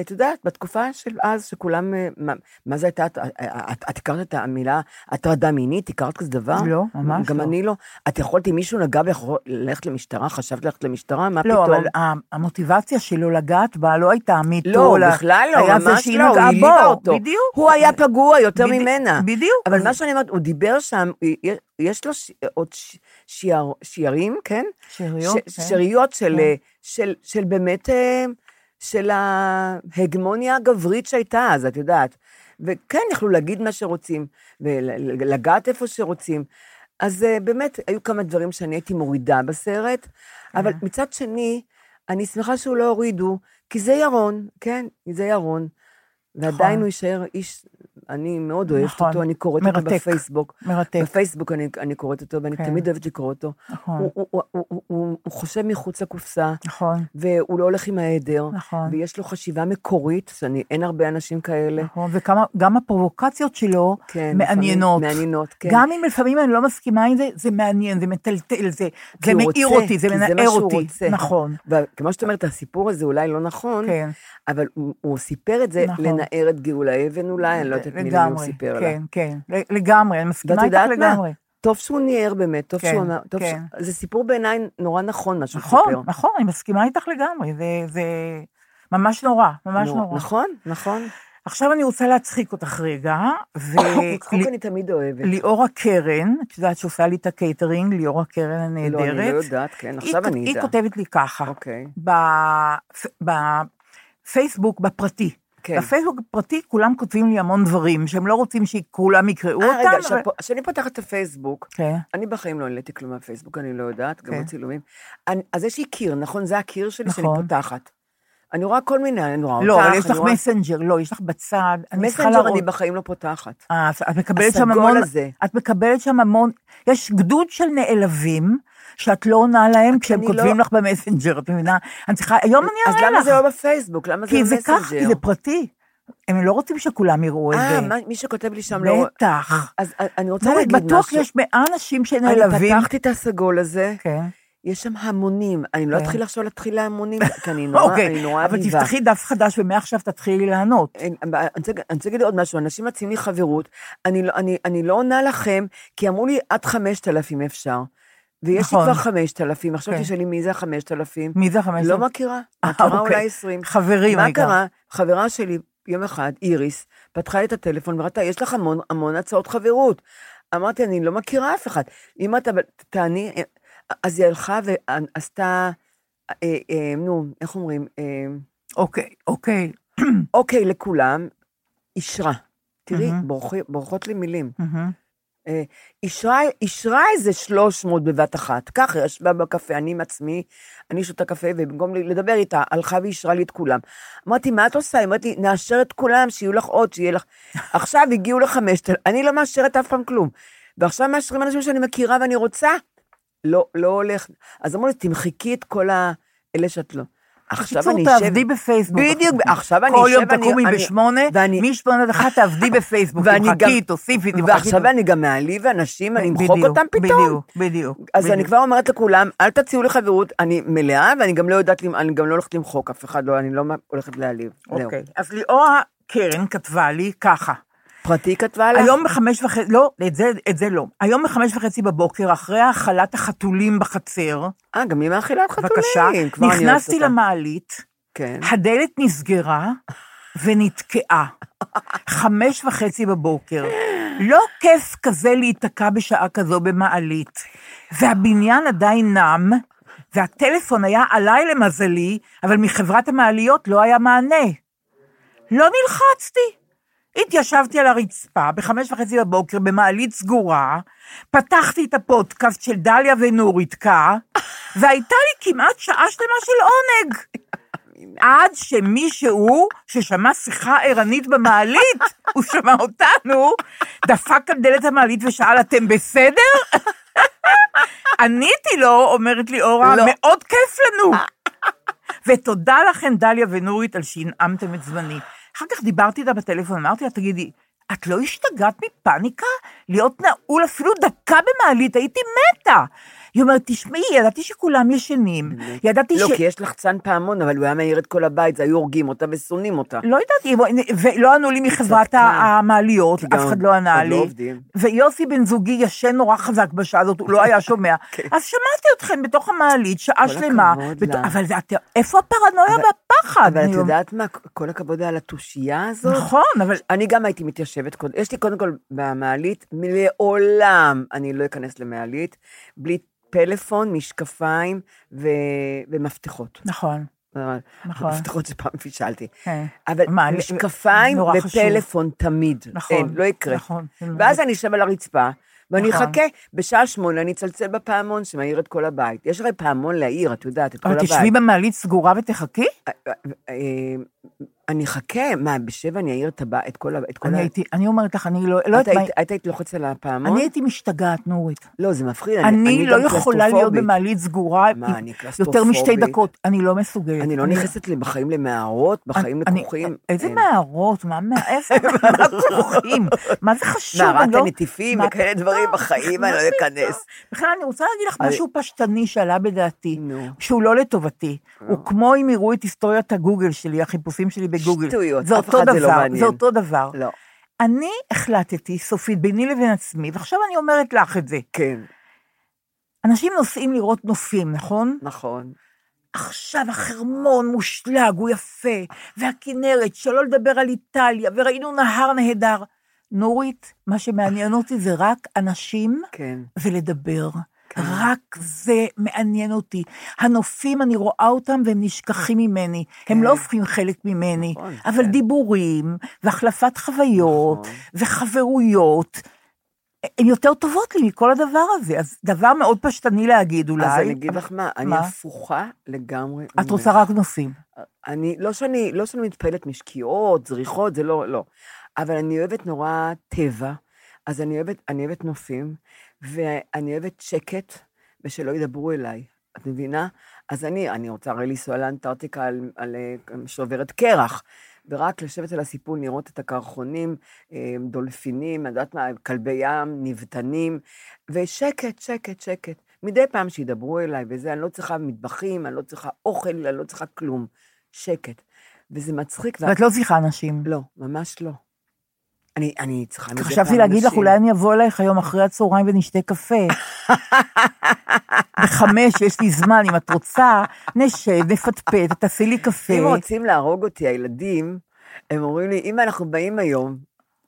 את יודעת, בתקופה של אז, שכולם, אה, מה, מה זה הייתה, את, את, את, את הכרת את המילה הטרדה מינית? הכרת כזה דבר? לא, ממש גם לא. אני לא. את יכולת, אם מישהו נגע בך, ללכת למשטרה? חשבת ללכת למשטרה? מה לא, פתאום? אבל ה- המוטיבציה שלו לגעת בה לא הייתה מיטו. לא, אלא בכלל לא, היה ממש שהיא לא, הוא העליבה. אותו. בדיוק. הוא היה פגוע יותר בדי- ממנה. בדיוק. אבל אז- מה שאני אומרת, הוא דיבר שם, יש- לו ש- עוד ש- שיער- שיערים, כן? שאריות, ש- כן. שאריות של, כן. אה, של, של באמת, אה, של ההגמוניה הגברית שהייתה אז, את יודעת. וכן, יכלו להגיד מה שרוצים, ולגעת איפה שרוצים. אז אה, באמת, היו כמה דברים שאני הייתי מורידה בסרט, אבל מצד שני, אני שמחה שהוא לא הורידו, כי זה ירון, כן, זה ירון. ועדיין הוא יישאר איש, אני מאוד אוהבת נכון. אותו, אני קוראת אותו מרתק. בפייסבוק. מרתק. בפייסבוק אני, אני קוראת אותו, ואני כן. תמיד אוהבת לקרוא אותו. נכון. הוא, הוא, הוא, הוא, הוא, הוא, חושב מחוץ לקופסה, נכון, והוא לא הולך עם העדר, נכון. ויש לו חשיבה מקורית, שאני, אין הרבה אנשים כאלה. נכון, וגם הפרובוקציות שלו כן, מעניינות. לפעמים מעניינות, כן. גם אם לפעמים אני לא מסכימה עם זה, זה מעניין, זה מטלטל, זה, זה רוצה, אותי, זה מנער אותי. רוצה. נכון. וכמו שאת אומרת, הסיפור הזה אולי לא נכון, כן. אבל הוא, הוא סיפר את זה נכון. לנער את גאולה אבן אולי, אני לא יודעת לגמרי, סיפר לה. כן, כן, לגמרי, אני מסכימה איתך? לגמרי. טוב שהוא ניער באמת, טוב כן, שהוא אמר, טוב כן. ש... זה סיפור בעיניי נורא נכון, מה שהוא נכון, סיפר. נכון, אני מסכימה איתך לגמרי, זה, זה ממש נורא, ממש נורא. נורא. נכון, נכון. עכשיו אני רוצה להצחיק אותך רגע, צחוק אני תמיד אוהבת. וליאורה קרן, את יודעת שעושה לי את הקייטרינג, ליאורה קרן לא, הנהדרת. אני לא יודעת, כן, עכשיו היא, אני היא אדע. כותבת לי ככה, אוקיי. בפ- בפייסבוק, בפרטי. כן. בפייסבוק בפרטי כולם כותבים לי המון דברים שהם לא רוצים שכולם יקראו אה, אותם. רגע, אבל- כשאני פותחת את הפייסבוק, כן. אני בחיים לא העליתי כלום מהפייסבוק, אני לא יודעת, גם כן. לא. אני- אז יש לי קיר, נכון? זה הקיר שלי שאני נכון. פותחת. אני רואה כל מיני, אני רואה אותך, לא, אבל יש לך רואה- מסנג'ר, לא, יש לך בצד. מסנג'ר אני בחיים לא פותחת. אה, את מקבלת שם הסגול המון, הזה. את מקבלת שם המון, יש גדוד של נעלבים, שאת לא עונה להם כשהם כותבים לא- לך במסנג'ר, את מבינה? אני צריכה, היום אני אז אראה לך. למה זה לא בפייסבוק? למה זה כי זה במסנג'ר? כך, כי זה פרטי. הם לא רוצים שכולם יראו את אה, זה. מה- מי שכותב לי שם לא... בטח. אז אה, אני רוצה לא, להגיד משהו. בטוח יש מאה אנשים שנעלבים. אני פתחתי את הסגול הזה, כן. יש שם המונים. אני לא כן. אתחיל עכשיו להתחיל להמונים, כי אני נורא אוקיי, אני נורא אבל. תפתחי דף חדש ומעכשיו תתחילי לענות. אני רוצה להגיד עוד משהו, אנשים מציעים לי חברות, אני לא- אני לא עונה לכם, כי אמרו לי עד 5,000 אפשר. ויש לי נכון. כבר 5,000, עכשיו כן. תשאלי מי זה ה-5,000. מי זה החמש? לא מכירה, אה, מכירה אוקיי. אולי 20. חברים, מה העיקר. קרה? חברה שלי, יום אחד, איריס, פתחה לי את הטלפון וראתה, יש לך המון המון הצעות חברות. אמרתי, אני לא מכירה אף אחד. אם את אבל תעני, אה, אז היא הלכה ועשתה, אה, אה, נו, איך אומרים? אה, אוקיי, אוקיי. אוקיי לכולם, אישרה. תראי, מהמם. בורחי- בורחות לי מילים. מהמם. אישרה, אישרה איזה 300 בבת אחת. ככה, ישבה בקפה, אני עם עצמי, אני שותה קפה, ובמקום לדבר איתה, הלכה ואישרה לי את כולם. אמרתי, מה את עושה? היא אומרת לי, נאשר את כולם, שיהיו לך עוד, שיהיה לך... עכשיו הגיעו לחמשת, אני לא מאשרת אף פעם כלום. ועכשיו מאשרים אנשים שאני מכירה ואני רוצה? לא, לא הולך. אז אמרו לי, תמחקי את כל האלה שאת לא. עכשיו אני אשב... תעבדי בפייסבוק. בדיוק, עכשיו אני כל אשב... יום ואני- תקומי בשמונה, משמונה עד אחת תעבדי בפייסבוק. ואני גם- תמחקי, תוסיפי, תמחקי. ועכשיו אני גם מעליב אנשים, אני אמחוק אותם פתאום. בדיוק, בדיוק. אז אני. כבר אומרת לכולם, אל תציעו לי חברות, אני מלאה, ואני גם לא יודעת, אני גם לא הולכת למחוק אף אחד, לא, אני לא הולכת להעליב. אוקיי, אז ליאורה קרן כתבה לי ככה. פרטי כתבה לך? היום בחמש וחצי, לא, את זה, את זה לא. היום בחמש וחצי בבוקר, אחרי האכלת החתולים בחצר, אה, גם היא מאכילת חתולים. בבקשה, כבר נכנסתי. למעלית, כן. הדלת נסגרה ונתקעה. חמש וחצי בבוקר. לא כיף כזה להיתקע בשעה כזו במעלית. והבניין עדיין נם, והטלפון היה עליי למזלי, אבל מחברת המעליות לא היה מענה. לא נלחצתי. התיישבתי על הרצפה בחמש וחצי בבוקר במעלית סגורה, פתחתי את הפודקאסט של דליה ונוריתקה, והייתה לי כמעט שעה שלמה של עונג. עד שמישהו ששמע שיחה ערנית במעלית, הוא שמע אותנו, דפק על דלת המעלית ושאל, אתם בסדר? עניתי לו, אומרת לי אורה, לא. מאוד כיף לנו. ותודה לכן, דליה ונורית, על שהנעמתם את זמני. אחר כך דיברתי איתה בטלפון, אמרתי לה, תגידי, את לא השתגעת מפאניקה? להיות נעול אפילו דקה במעלית, הייתי מתה. היא אומרת, תשמעי, ידעתי שכולם ישנים, ידעתי לא, ש... כי יש לחצן פעמון, אבל הוא היה מעיר את כל הבית, אז היו הורגים אותה ושונאים אותה. לא ידעתי, ולא ענו לי מחברת. המעליות, אף אחד לא ענה לא לי. ויוסי בן זוגי ישן נורא חזק בשעה הזאת, הוא לא היה שומע. כן. אז שמעתי אתכם בתוך המעלית, שעה שלמה. אבל זה- איפה הפרנויה והפחד? אבל את יודעת מה, כל הכבוד על התושייה הזאת. נכון, אבל אני גם הייתי מתיישבת, יש לי קודם כל במעלית, לעולם אני לא אכנס למעלית, בלי פלאפון, משקפיים ו... ומפתחות. נכון. נכון. מפתחות זה פעם פישלתי. כן. אבל מעל- משקפיים נורא חשוב. ופלאפון תמיד. נכון, אין, לא יקרה. נכון, מאוד- ואז אני אשב על הרצפה, ואני נכון. אחכה, בשעה שמונה אני אצלצל בפעמון שמאיר את כל הבית. יש הרי פעמון להעיר, את יודעת, את כל אבל הבית. תשבי במעלית סגורה ותחכי? אה, אני אחכה, מה, בשבע אני אעיר את הבית, את כל ה... את כל אני ה- הייתי, אני אומרת לך, אני לא, לא את. היית- את היית לוחצת על הפעמון? אני הייתי משתגעת, נורית. לא, זה מפחיד. אני לא גם יכולה להיות. במעלית סגורה מה, אני יותר משתי? דקות, אני לא מסוגלת. אני לא נכנסת לי בחיים למערות, בחיים אני- לכרוכים. איזה. מערות? מה איפה? מה זה חשוב? מערת אני לא- הנטיפים וכאלה דברים פתאום? בחיים, אני לא? אכנס. בכלל, אני רוצה להגיד לך אני- משהו פשטני שעלה בדעתי. שהוא לא לטובתי. הוא כמו אם יראו את היסטוריית הגוגל שלי, החיפושים שלי בגוגל. שטויות, זה אותו אחד זה לא דבר, מעניין. זה אותו דבר. לא. אני החלטתי, סופית, ביני לבין עצמי, ועכשיו אני אומרת לך את זה. כן, אנשים נוסעים לראות נופים, נכון? נכון. עכשיו החרמון מושלג, הוא יפה, והכינרת, שלא לדבר על איטליה, וראינו נהר נהדר. נורית, מה שמעניין אותי זה רק אנשים כן. ולדבר. רק זה מעניין אותי. הנופים, אני רואה אותם והם נשכחים ממני. הם לא הופכים חלק ממני, נכון, אבל כן. דיבורים, והחלפת חוויות, נכון. וחברויות, הן יותר טובות לי מכל הדבר הזה. אז דבר מאוד פשטני להגיד אולי. אז אני אגיד לך מה, אני? הפוכה לגמרי. את ממך. רוצה רק נופים. אני, לא שאני, לא שאני מתפעלת משקיעות, זריחות, זה לא, לא. אבל אני אוהבת נורא טבע, אז אני אוהבת, אני אוהבת נופים, ואני אוהבת שקט, ושלא ידברו אליי. את מבינה? אז אני, אני רוצה הרי לנסוע לאנטארקטיקה על, על, אה, שוברת קרח, ורק לשבת על הסיפון, לראות את הקרחונים, אה, דולפינים, אני יודעת מה, כלבי ים, נבטנים, ושקט, שקט, שקט. מדי פעם שידברו אליי וזה, אני לא צריכה מטבחים, אני לא צריכה אוכל, אני לא צריכה כלום. שקט. וזה מצחיק. ואת לא צריכה אנשים. לא, ממש לא. אני, אני צריכה מדי פעם חשבתי להגיד לך. אולי אני אבוא אלייך היום אחרי הצהריים ונשתה קפה. בחמש, יש לי זמן, אם את רוצה, נשב, נפטפט, תעשי לי קפה. אם רוצים להרוג אותי, הילדים, הם אומרים לי, אמא, אנחנו באים היום,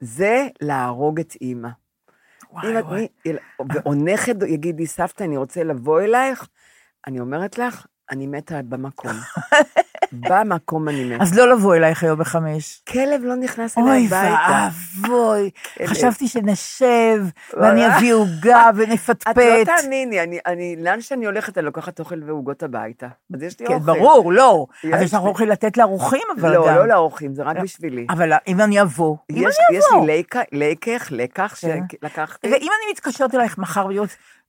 זה להרוג את אימא. אם את וואי. או נכד יגיד לי, סבתא, אני רוצה לבוא אלייך, אני אומרת לך, אני מתה במקום. במקום אני מתה. אז לא לבוא אלייך היום בחמש. כלב לא נכנס אליי אוי הביתה. ואבוי, כלב. חשבתי שנשב. ואני אביא עוגה ונפטפט. את לא תאמיני, אני, אני, לאן שאני הולכת, אני לוקחת אוכל ועוגות הביתה. אז יש לי כן, אוכל. ברור, לא. אז יש יש לך. אוכל לתת לאורחים, אבל לא, גם. לא לאורחים, זה רק בשבילי. אבל אם אני אבוא, אם יש, אני יש אבוא. לי לקח, לקח, כן. שלקחתי. ואם אני מתקשרת אלייך מחר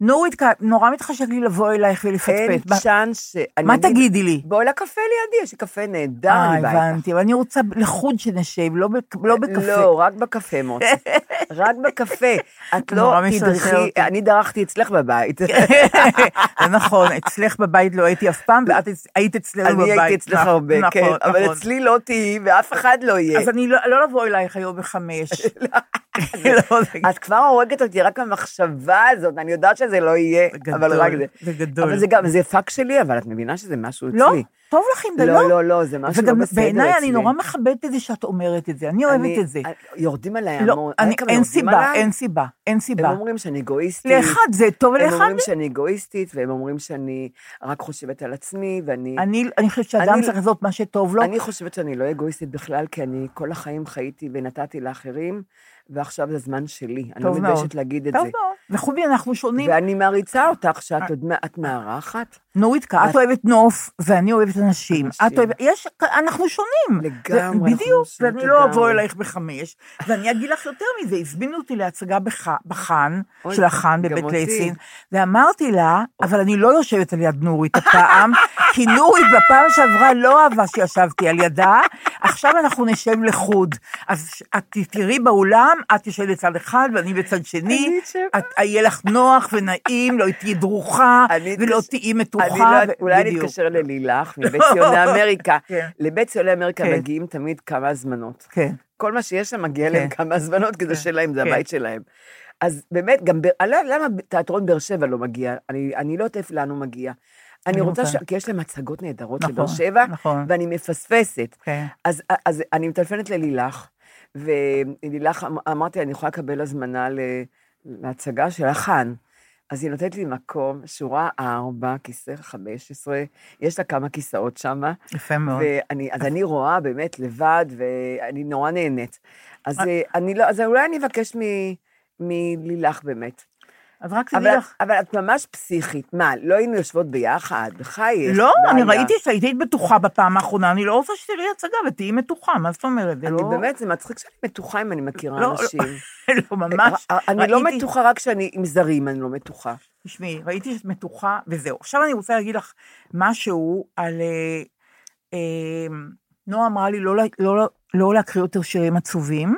נורית, נורא מתחשק לי לבוא אלייך אין ולפטפט. מה- צ'אנס מה תגידי לי? בואי לקפה לידי, יש לי קפה נהדר, אה, אני באה איתך. הבנתי, אבל אני רוצה לחוד שנשב, לא לא בקפה. לא, רק בקפה מוצא. רק בקפה. את לא תדרכי. אני דרכתי אצלך בבית. זה נכון, אצלך בבית לא הייתי אף פעם, ואת היית אצלנו בבית. אני הייתי אצלך נכון, הרבה, כן, נכון, אבל נכון. אצלי לא תהיי ואף אחד לא יהיה. אז אני לא לא לבוא אלייך היום בחמש. לא, את כבר הורגת אותי רק המחשבה הזאת, אני יודעת שזה לא יהיה, זה אבל גדול, רק זה. זה גדול. אבל זה גם, זה פאק שלי, אבל את מבינה שזה משהו אצלי. לא, טוב לך עם זה, לא? לא, לא, לא, זה משהו לא וגם בסדר בעיניי אני אצלי. נורא מכבדת את זה שאת אומרת את זה, אני אוהבת אני- את זה. יורדים עליי לא, המון. אני- כמה אין יורדים סיבה, עליי? אין סיבה, אין סיבה. הם אומרים שאני אגואיסטית. לאחד זה טוב הם ולאחד אומרים שאני אגואיסטית, והם אומרים שאני רק חושבת על עצמי, ואני... אני אני חושבת שאדם אני- צריך לעשות מה שטוב לו. אני חושבת שאני לא אגואיסטית בכלל, כי אני כל החיים חייתי ונתתי לאחרים, ועכשיו זה זמן שלי. אני לא טוב מאוד. מתביישת להגיד את טוב זה. מאוד. וחובי, אנחנו שונים. ואני מעריצה אותך שאת עוד מא- את מארחת. נוריתקה, את אוהבת נוף, ואני אוהבת אנשים. את אוהבת, יש, אנחנו שונים. לגמרי, בדיוק, ואני לא אבוא. אלייך בחמש. ואני אגיד לך יותר מזה, הזמינו אותי להצגה בח- בחאן, של החאן בבית. ליסין, ואמרתי לה, אבל אני לא יושבת על יד נורית הפעם, כי נורית בפעם שעברה לא אהבה שישבתי על ידה, עכשיו אנחנו נשב לחוד. אז את תראי באולם, את יושבת בצד אחד ואני בצד שני, אני. את- יהיה לך נוח ונעים, לא תהיי דרוכה, אני ולא אתקשר- תהיי אני מתוחה. לא- אולי בדיוק. נתקשר ללילך מבית ציוני אמריקה. כן. לבית ציוני אמריקה כן. מגיעים תמיד כמה הזמנות. כן. כל מה שיש שם מגיע כן. להם כמה הזמנות, כי זה שלהם, זה כן. הבית שלהם. אז באמת, גם, אני לא למה תיאטרון באר שבע לא מגיע? אני אני לא יודעת איפה לאן הוא מגיע. אני אני רוצה, ש... כי יש להם הצגות נהדרות נכון, לבאר שבע, נכון. ואני מפספסת. כן. אז אני מטלפנת ללילך, ולילך, אמ- אמרתי, אני יכולה לקבל הזמנה. להצגה של החאן. אז היא נותנת לי מקום, שורה ארבע, כיסא חמש עשרה, יש לה כמה כיסאות שם. יפה מאוד. ואני, אז אני רואה באמת לבד, ואני נורא נהנית. אז אה, אני לא, אז אולי אני אבקש מלילך באמת. אז רק תדעי לך. אבל את ממש פסיכית. מה, לא היינו יושבות ביחד? בחייך. לא, אני. ראיתי שהיית בטוחה בפעם האחרונה, אני לא רוצה שתראי הצגה ותהיי מתוחה, מה זאת אומרת? אני לא... באמת, זה מצחיק שאני מתוחה אם אני מכירה לא, אנשים. לא, ממש. אה, אני לא ראיתי- מתוחה רק כשאני עם זרים, אני לא מתוחה. תשמעי, ראיתי שאת מתוחה, וזהו. עכשיו אני רוצה להגיד לך משהו על... אה, אה, נועה אמרה לי לא, לה- לא, לא להקריא יותר שירים עצובים,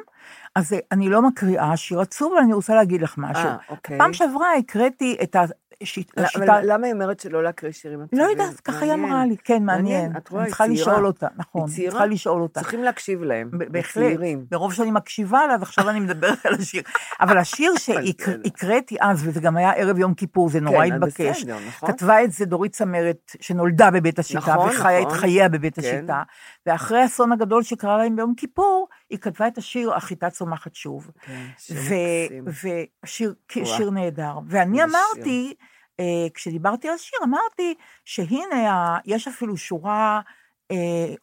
אז אני לא מקריאה שיר עצוב, אבל אני רוצה להגיד לך משהו. אה, אוקיי. פעם שעברה הקראתי את השיט- אבל השיטה... למה היא אומרת שלא להקריא שירים עצובים? לא יודעת, ככה היא. אמרה לי, כן, מעניין. את רואה, אני צריכה היא צעירה. לשאול אותה, נכון, היא אני צעירה. צריכה לשאול אותה. צריכים להקשיב להם. בהחלט, לצעירים. מרוב שאני מקשיבה לה, אז עכשיו אני מדברת על השיר. אבל השיר שהקראתי אז, וזה גם היה ערב יום כיפור, זה נורא כן, התבקש. בסדר, נכון. כתבה את זה דורית צמרת, שנולדה בבית השיטה, נכון, וחיה את נכון. חייה בבית כן. השיטה. ואחרי האסון הגדול שקרה להם ביום כיפור, היא כתבה את השיר "החיטה צומחת שוב". כן, שיר מקסים. ושיר. שיר נהדר. ואני אמרתי, אה, כשדיברתי על השיר, אמרתי שהנה, ה- יש אפילו שורה אה,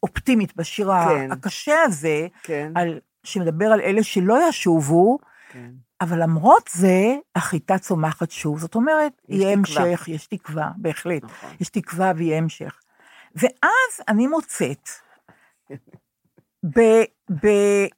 אופטימית בשיר כן. הקשה הזה, כן, על, שמדבר על אלה שלא ישובו, כן. אבל למרות זה, החיטה צומחת שוב. זאת אומרת, יהיה תקווה. המשך, יש תקווה, בהחלט. נכון. יש תקווה ויהיה המשך. ואז אני מוצאת, ב, ב,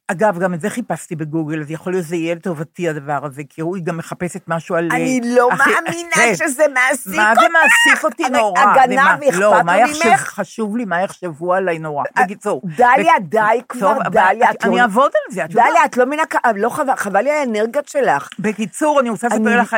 אגב, גם את זה חיפשתי בגוגל, אז יכול להיות שזה יהיה לטובתי הדבר הזה, כי הוא גם מחפשת משהו על... אני אה, לא אחי- מאמינה כן. שזה מעסיק מה זה מעסיק אותי נורא? הגנב ומה- אכפת לא, מה יחשב? חשוב לי מה יחשבו עליי נורא. בקיצור. דליה, די כבר, דליה, את אני לא- אעבוד על זה, את יודעת. דליה, את לא מבינה, כ- לא חבל- חבל לי האנרגיות שלך. בקיצור, אני רוצה לספר אני- לך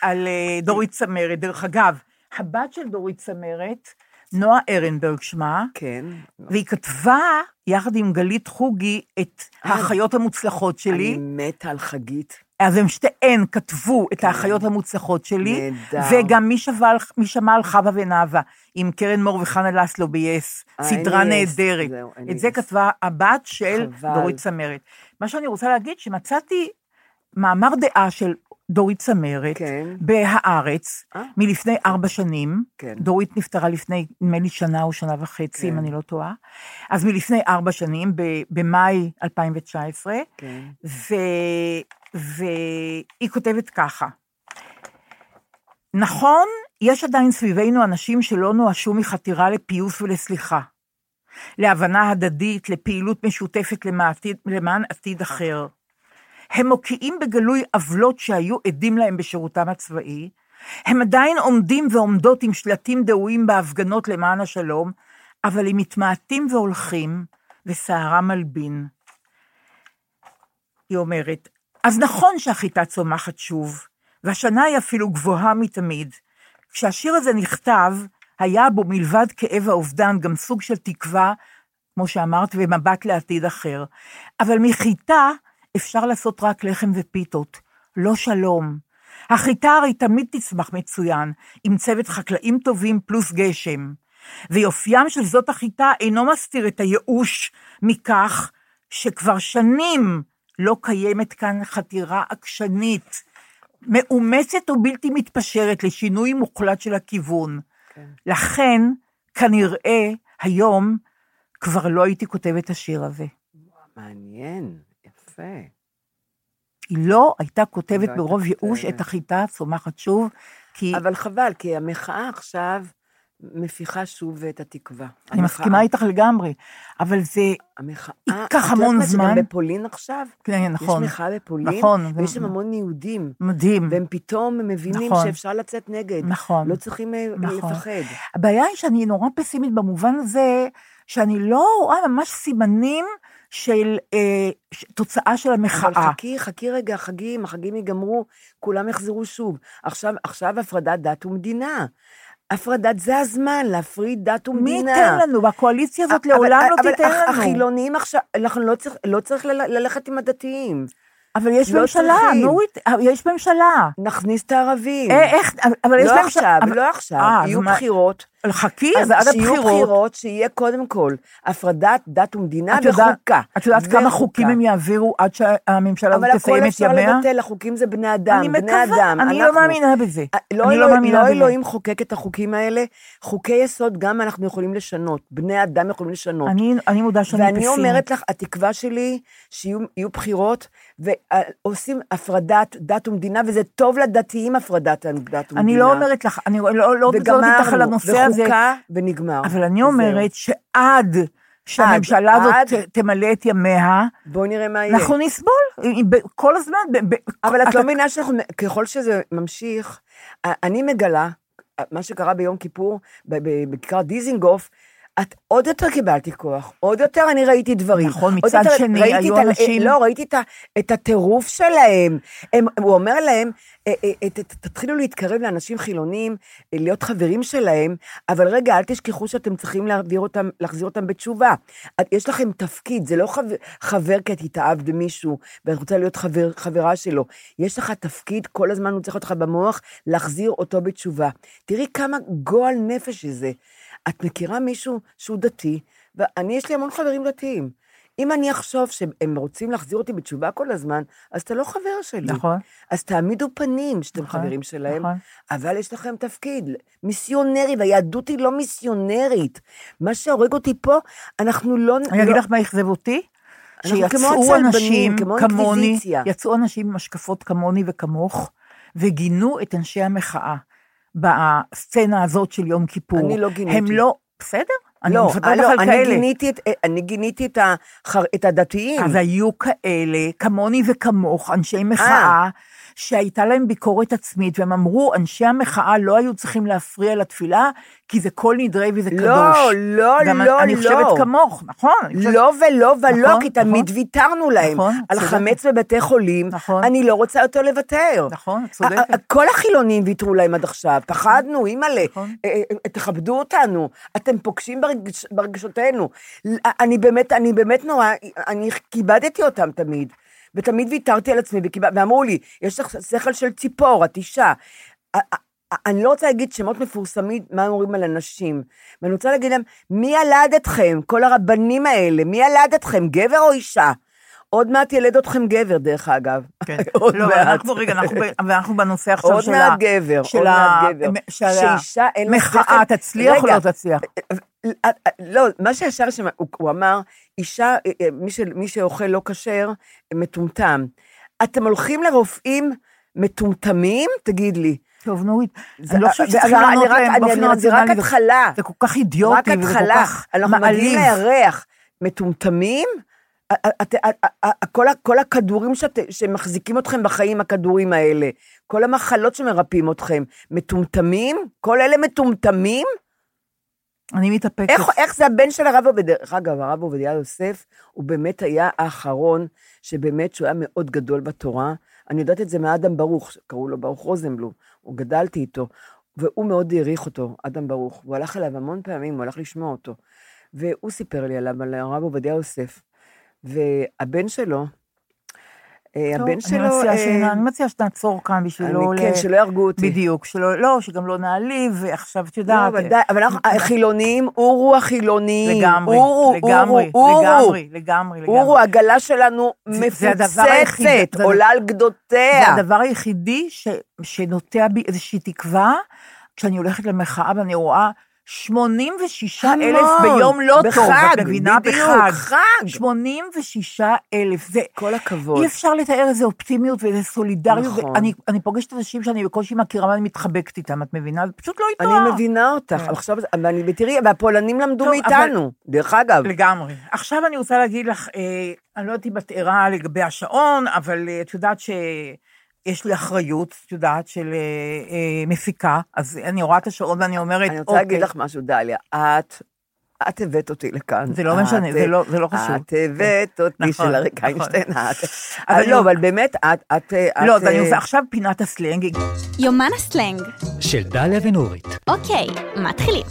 על, אה, דורית צמרת. דרך אגב, הבת של דורית צמרת, נועה ארנברג שמה, כן. והיא כתבה, יחד עם גלית חוגי, את האחיות המוצלחות שלי. אני מתה על חגית. אז הם שתיהן כתבו את האחיות המוצלחות שלי, נהדר. וגם מי על- מי שמע על חווה ונאווה, עם קרן מור וחנה לסלו ב-yes, אה, סדרה. נהדרת. את זה. כתבה הבת של חבל. דורית צמרת. מה שאני רוצה להגיד, שמצאתי מאמר דעה של דורית צמרת, כן. בהארץ, אה. מלפני ארבע שנים. כן. דורית נפטרה לפני, נדמה לי שנה או שנה וחצי, אם כן. אני לא טועה. אז מלפני ארבע שנים, במאי 2019, כן. ו... והיא כותבת ככה: נכון, יש עדיין סביבנו אנשים שלא נואשו מחתירה לפיוס ולסליחה, להבנה הדדית, לפעילות משותפת למען עתיד, למען עתיד אחר. הם מוקיעים בגלוי עוולות שהיו עדים להם בשירותם הצבאי, הם עדיין עומדים ועומדות עם שלטים דהויים בהפגנות למען השלום, אבל הם מתמעטים והולכים, וסערם מלבין. היא אומרת, אז נכון שהחיטה צומחת שוב, והשנה היא אפילו גבוהה מתמיד. כשהשיר הזה נכתב, היה בו מלבד כאב האובדן גם סוג של תקווה, כמו שאמרת, ומבט לעתיד אחר. אבל מחיטה אפשר לעשות רק לחם ופיתות, לא שלום. החיטה הרי תמיד תצמח מצוין, עם צוות חקלאים טובים פלוס גשם. ויופיים של זאת החיטה אינו מסתיר את הייאוש מכך שכבר שנים לא קיימת כאן חתירה עקשנית, מאומצת ובלתי מתפשרת לשינוי מוחלט של הכיוון. כן. לכן, כנראה, היום כבר לא הייתי כותבת את השיר הזה. מעניין, יפה. היא לא הייתה כותבת לא הייתה ברוב ייאוש. את החיטה הצומחת שוב, כי אבל חבל, כי המחאה עכשיו מפיחה שוב את התקווה. אני המחאה- מסכימה איתך לגמרי, אבל זה המחאה... ייקח את המון יודעת מה, זמן. שגם בפולין עכשיו? כן, נכון. יש מחאה בפולין, נכון, ויש שם המון יהודים. מדהים. והם פתאום מבינים נכון. שאפשר לצאת נגד. נכון. לא צריכים אה, נכון. לפחד. הבעיה היא שאני נורא פסימית במובן הזה, שאני לא רואה ממש סימנים של אה, תוצאה של המחאה. אבל חכי, חכי רגע, החגים, החגים ייגמרו, כולם יחזרו שוב. עכשיו, עכשיו הפרדת דת ומדינה. הפרדת זה הזמן, להפריד דת מי ומדינה. ייתן לנו? והקואליציה הזאת אבל- לעולם לא אבל תיתן לנו. החילונים עכשיו, אנחנו לא צריך, לא צריך ללכת עם הדתיים. אבל יש לא ממשלה. נורית, יש ממשלה. נכניס את הערבים. אה, איך, אבל יש לא ממשלה. עכשיו, אבל- לא עכשיו, אה, אז יהיו מה- בחירות. חכי, אז אז עד שיהיו הבחירות. בחירות, שיהיה קודם כל הפרדת דת ומדינה את וחוקה. את יודעת כמה. חוקים הם יעבירו עד שהממשלה הזאת אבל תסיים הכל את אפשר ימיה? לבטל, החוקים זה בני אדם, אני בני מקווה, אדם. אני לא אנחנו. מאמינה בזה. לא אני לא אלוהים- מאמינה לא בזה. אלוהים חוקק את החוקים האלה, חוקי יסוד גם אנחנו יכולים לשנות, בני אדם יכולים לשנות. אני, אני מודה שאני ואני פסימית. אומרת לך, התקווה שלי, שיהיו יהיו בחירות, ועושים הפרדת דת ומדינה, וזה טוב לדתיים הפרדת דת ומדינה. אני לא אומרת לך, אני לא, לא, לא איתך על הנושא וחוקה, ונגמר. אבל אני. אומרת שעד שהממשלה הזאת עד. תמלא את ימיה, בואו נראה מה יהיה. אנחנו נסבול כל הזמן. ב- ב- אבל את אתה- לא מבינה שאנחנו, ככל שזה ממשיך, אני מגלה, מה שקרה ביום כיפור, בכיכר דיזינגוף, את עוד יותר קיבלתי כוח, עוד יותר אני ראיתי דברים. נכון, מצד יותר שני, היו את אנשים- לא, ראיתי את, את הטירוף שלהם. הם, הוא אומר להם, אה, אה, אה, ת- ת- תתחילו להתקרב לאנשים חילונים, אה, להיות חברים שלהם, אבל רגע, אל תשכחו שאתם צריכים אותם, להחזיר אותם בתשובה. את- יש לכם תפקיד, זה לא חבר, חבר כי את התאהבת במישהו, ואת רוצה להיות חבר, חברה שלו. יש לך תפקיד, כל הזמן הוא צריך לך במוח, להחזיר אותו בתשובה. תראי כמה גועל נפש זה. את מכירה מישהו שהוא דתי, ואני, יש לי המון חברים דתיים. אם אני אחשוב שהם רוצים להחזיר אותי בתשובה כל הזמן, אז אתה לא חבר שלי. נכון. אז תעמידו פנים שאתם נכון, חברים שלהם, נכון. אבל יש לכם תפקיד, מיסיונרי, והיהדות היא לא מיסיונרית. מה שהורג אותי פה, אנחנו לא... אני אגיד לא- לך מה אכזב אותי? שיצאו אנשים כמו כמוני. יצאו אנשים עם השקפות כמוני וכמוך, וגינו את אנשי המחאה בסצנה הזאת של יום כיפור. אני לא גיניתי. הם לא, בסדר, אני לא, מספרת לך לא, על אני כאלה. גיניתי את, אני גיניתי את, החר, את הדתיים. אז היו כאלה, כמוני וכמוך, אנשי מחאה, שהייתה להם ביקורת עצמית, והם אמרו, אנשי המחאה לא היו צריכים להפריע לתפילה, כי זה קול נדרי וזה קדוש. לא, לא, גם לא, אני לא. חושבת כמוך, נכון? אני חושבת- לא ולא ולא, נכון, כי תמיד נכון. ויתרנו להם. נכון, על צודקת. חמץ בבתי חולים, נכון. אני לא רוצה יותר לוותר. נכון, צודקת. כל החילונים ויתרו להם עד עכשיו, פחדנו, אימא'לה, נכון. אה, אה, תכבדו אותנו, אתם פוגשים ברגש- ברגשותינו. אני באמת, אני באמת נורא, אני כיבדתי אותם תמיד, ותמיד ויתרתי על עצמי, וכיבד- ואמרו לי, יש לך שכל של ציפור, את אישה. אני לא רוצה להגיד שמות מפורסמים, מה אומרים על אנשים, ואני רוצה להגיד להם, מי ילד אתכם, כל הרבנים האלה, מי ילד אתכם, גבר או אישה? עוד מעט ילד אתכם גבר, דרך אגב. כן. עוד לא, מעט. אנחנו רגע, אנחנו אנחנו בנושא עכשיו עוד של מעט ה... גבר, של עוד ה- מעט גבר. של שאישה אין לה מחאה שכל- תצליח או רגע, לא תצליח? לא, מה שישר שם, הוא, הוא אמר, אישה, אה, אה, מי, ש, מי שאוכל לא כשר, מטומטם. אתם הולכים לרופאים מטומטמים? תגיד לי. טוב, זה- אני לא חושבת אני- לענות להם באופן אני- זה רק רציונלי. התחלה. זה כל כך אידיוטי וזה כל התחלה. כך אנחנו מגיעים מעליב. לירח. מטומטמים? כל כל הכדורים שאת- שמחזיקים אתכם בחיים, הכדורים האלה, כל המחלות שמרפאים אתכם, מטומטמים? כל אלה מטומטמים? אני מתאפקת. איך, איך זה הבן של הרב עובדיה, דרך אגב, הרב עובדיה יוסף, הוא באמת היה האחרון, שבאמת שהוא היה מאוד גדול בתורה. אני יודעת את זה מאדם ברוך, קראו לו ברוך רוזנבלום, הוא גדלתי איתו, והוא מאוד העריך אותו, אדם ברוך. הוא הלך אליו המון פעמים, הוא הלך לשמוע אותו. והוא סיפר לי עליו, על הרב עובדיה יוסף. והבן שלו, אה, טוב, הבן אני שלו... מציעה אה, שנ- אני מציעה שנעצור כאן בשביל אני- לא... כן, ל- שלא יהרגו אותי. בדיוק, שלא, לא, שגם לא נעליב, ועכשיו, את לא, יודעת... אבל די, אבל אנחנו החילונים, אורו החילונים. לגמרי, אורו, לגמרי, אורו, אורו. לגמרי, לגמרי, לגמרי. אורו, העגלה שלנו מפוצצת, עולה על גדותיה. זה הדבר היחידי ש, שנוטע בי איזושהי תקווה, כשאני הולכת למחאה ואני רואה 86 אלף המון. ביום לא טוב, בחג, את מבינה? בדיוק, בחג. חג. 86 אלף, זה... כל הכבוד. אי אפשר לתאר איזה אופטימיות ואיזה סולידריות. נכון. ואני אני פוגשת אנשים שאני בקושי מכירה ואני מתחבקת איתם, את מבינה? זה פשוט לא איתו. אני מבינה אותך, כן. עכשיו, ואני, ותראי, והפולנים למדו טוב, מאיתנו, דרך אגב. לגמרי. עכשיו אני רוצה להגיד לך, אה, אני לא יודעת אם את ערה לגבי השעון, אבל אה, את יודעת שיש לי אחריות, את יודעת, של אה, אה, מפיקה, אז אני רואה את השעון ואני אומרת, אני רוצה להגיד אוקיי. לך משהו, דליה, את, את הבאת אותי לכאן. זה לא משנה, זה לא- זה לא חשוב. את הבאת אותי נכון, של אריק נכון. איינשטיין, את. אבל אני- לא, אבל באמת, את, את, לא, את, אז אני אה, עושה עכשיו פינת הסלנג. יומן הסלנג. של דליה ונורית. אוקיי, מתחילים.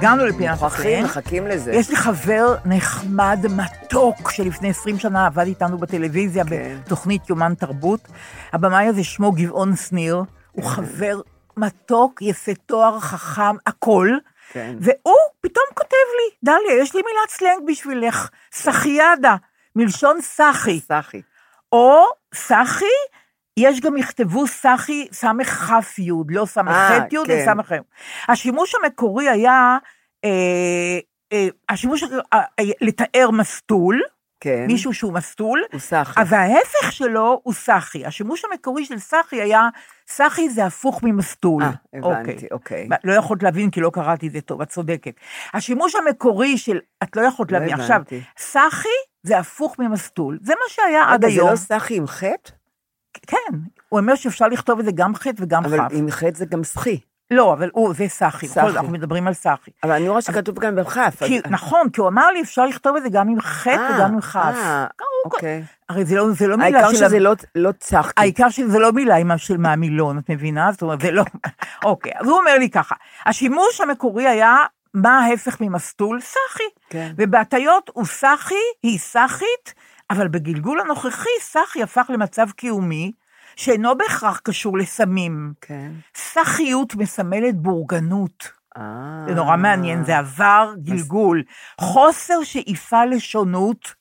הגענו לפינת מוכרחים, הסלנג. מחכים לזה. יש לי חבר נחמד, מתוק, שלפני 20 שנה עבד איתנו בטלוויזיה כן. בתוכנית יומן תרבות. הבמאי הזה שמו גבעון שניר, הוא חבר מתוק, יפה תואר, חכם, הכל. כן. והוא פתאום כותב לי, דליה, יש לי מילת סלנג בשבילך, סחיאדה, מלשון סחי. סחי. או סחי, יש גם יכתבו סחי יוד, לא כן. אלא סמך ח'. השימוש המקורי היה, אה, אה, השימוש, אה, אה, לתאר מסטול, כן. מישהו שהוא מסטול, הוא סחי. אבל ההפך שלו הוא סחי. השימוש המקורי של סחי היה, סחי זה הפוך ממסטול. אה, הבנתי, אוקיי. לא יכולת להבין כי לא קראתי את זה טוב, את צודקת. השימוש המקורי של, את לא יכולת לא להבין. הבנתי. עכשיו, סחי זה הפוך ממסטול. זה מה שהיה עד רגע, זה היום. לא סחי עם חטא? כן, הוא אומר שאפשר לכתוב את זה גם חטא וגם אבל כף. עם חטא זה גם סחי. לא, אבל הוא, זה סחי. סחי. נכון, אנחנו מדברים על סחי. אבל אני רואה שכתוב כאן בכף. כי, אז- נכון, כי הוא אמר לי, אפשר לכתוב את זה גם עם חטא אה, וגם עם כף. אה, אוקיי. הרי זה לא, זה לא מילה העיקר של... שזה לא- לא צחקי. העיקר שזה לא מילה של מהמילון, את מבינה? זאת אומרת, זה לא... אוקיי, אז הוא אומר לי ככה, השימוש המקורי היה, מה ההפך ממסטול? סחי. כן. ובהטיות הוא סחי, היא סחית, אבל בגלגול הנוכחי סחי הפך למצב קיומי, שאינו בהכרח קשור לסמים. כן. סחיות מסמלת בורגנות. אה. זה נורא מעניין, זה עבר גלגול. חוסר שאיפה לשונות,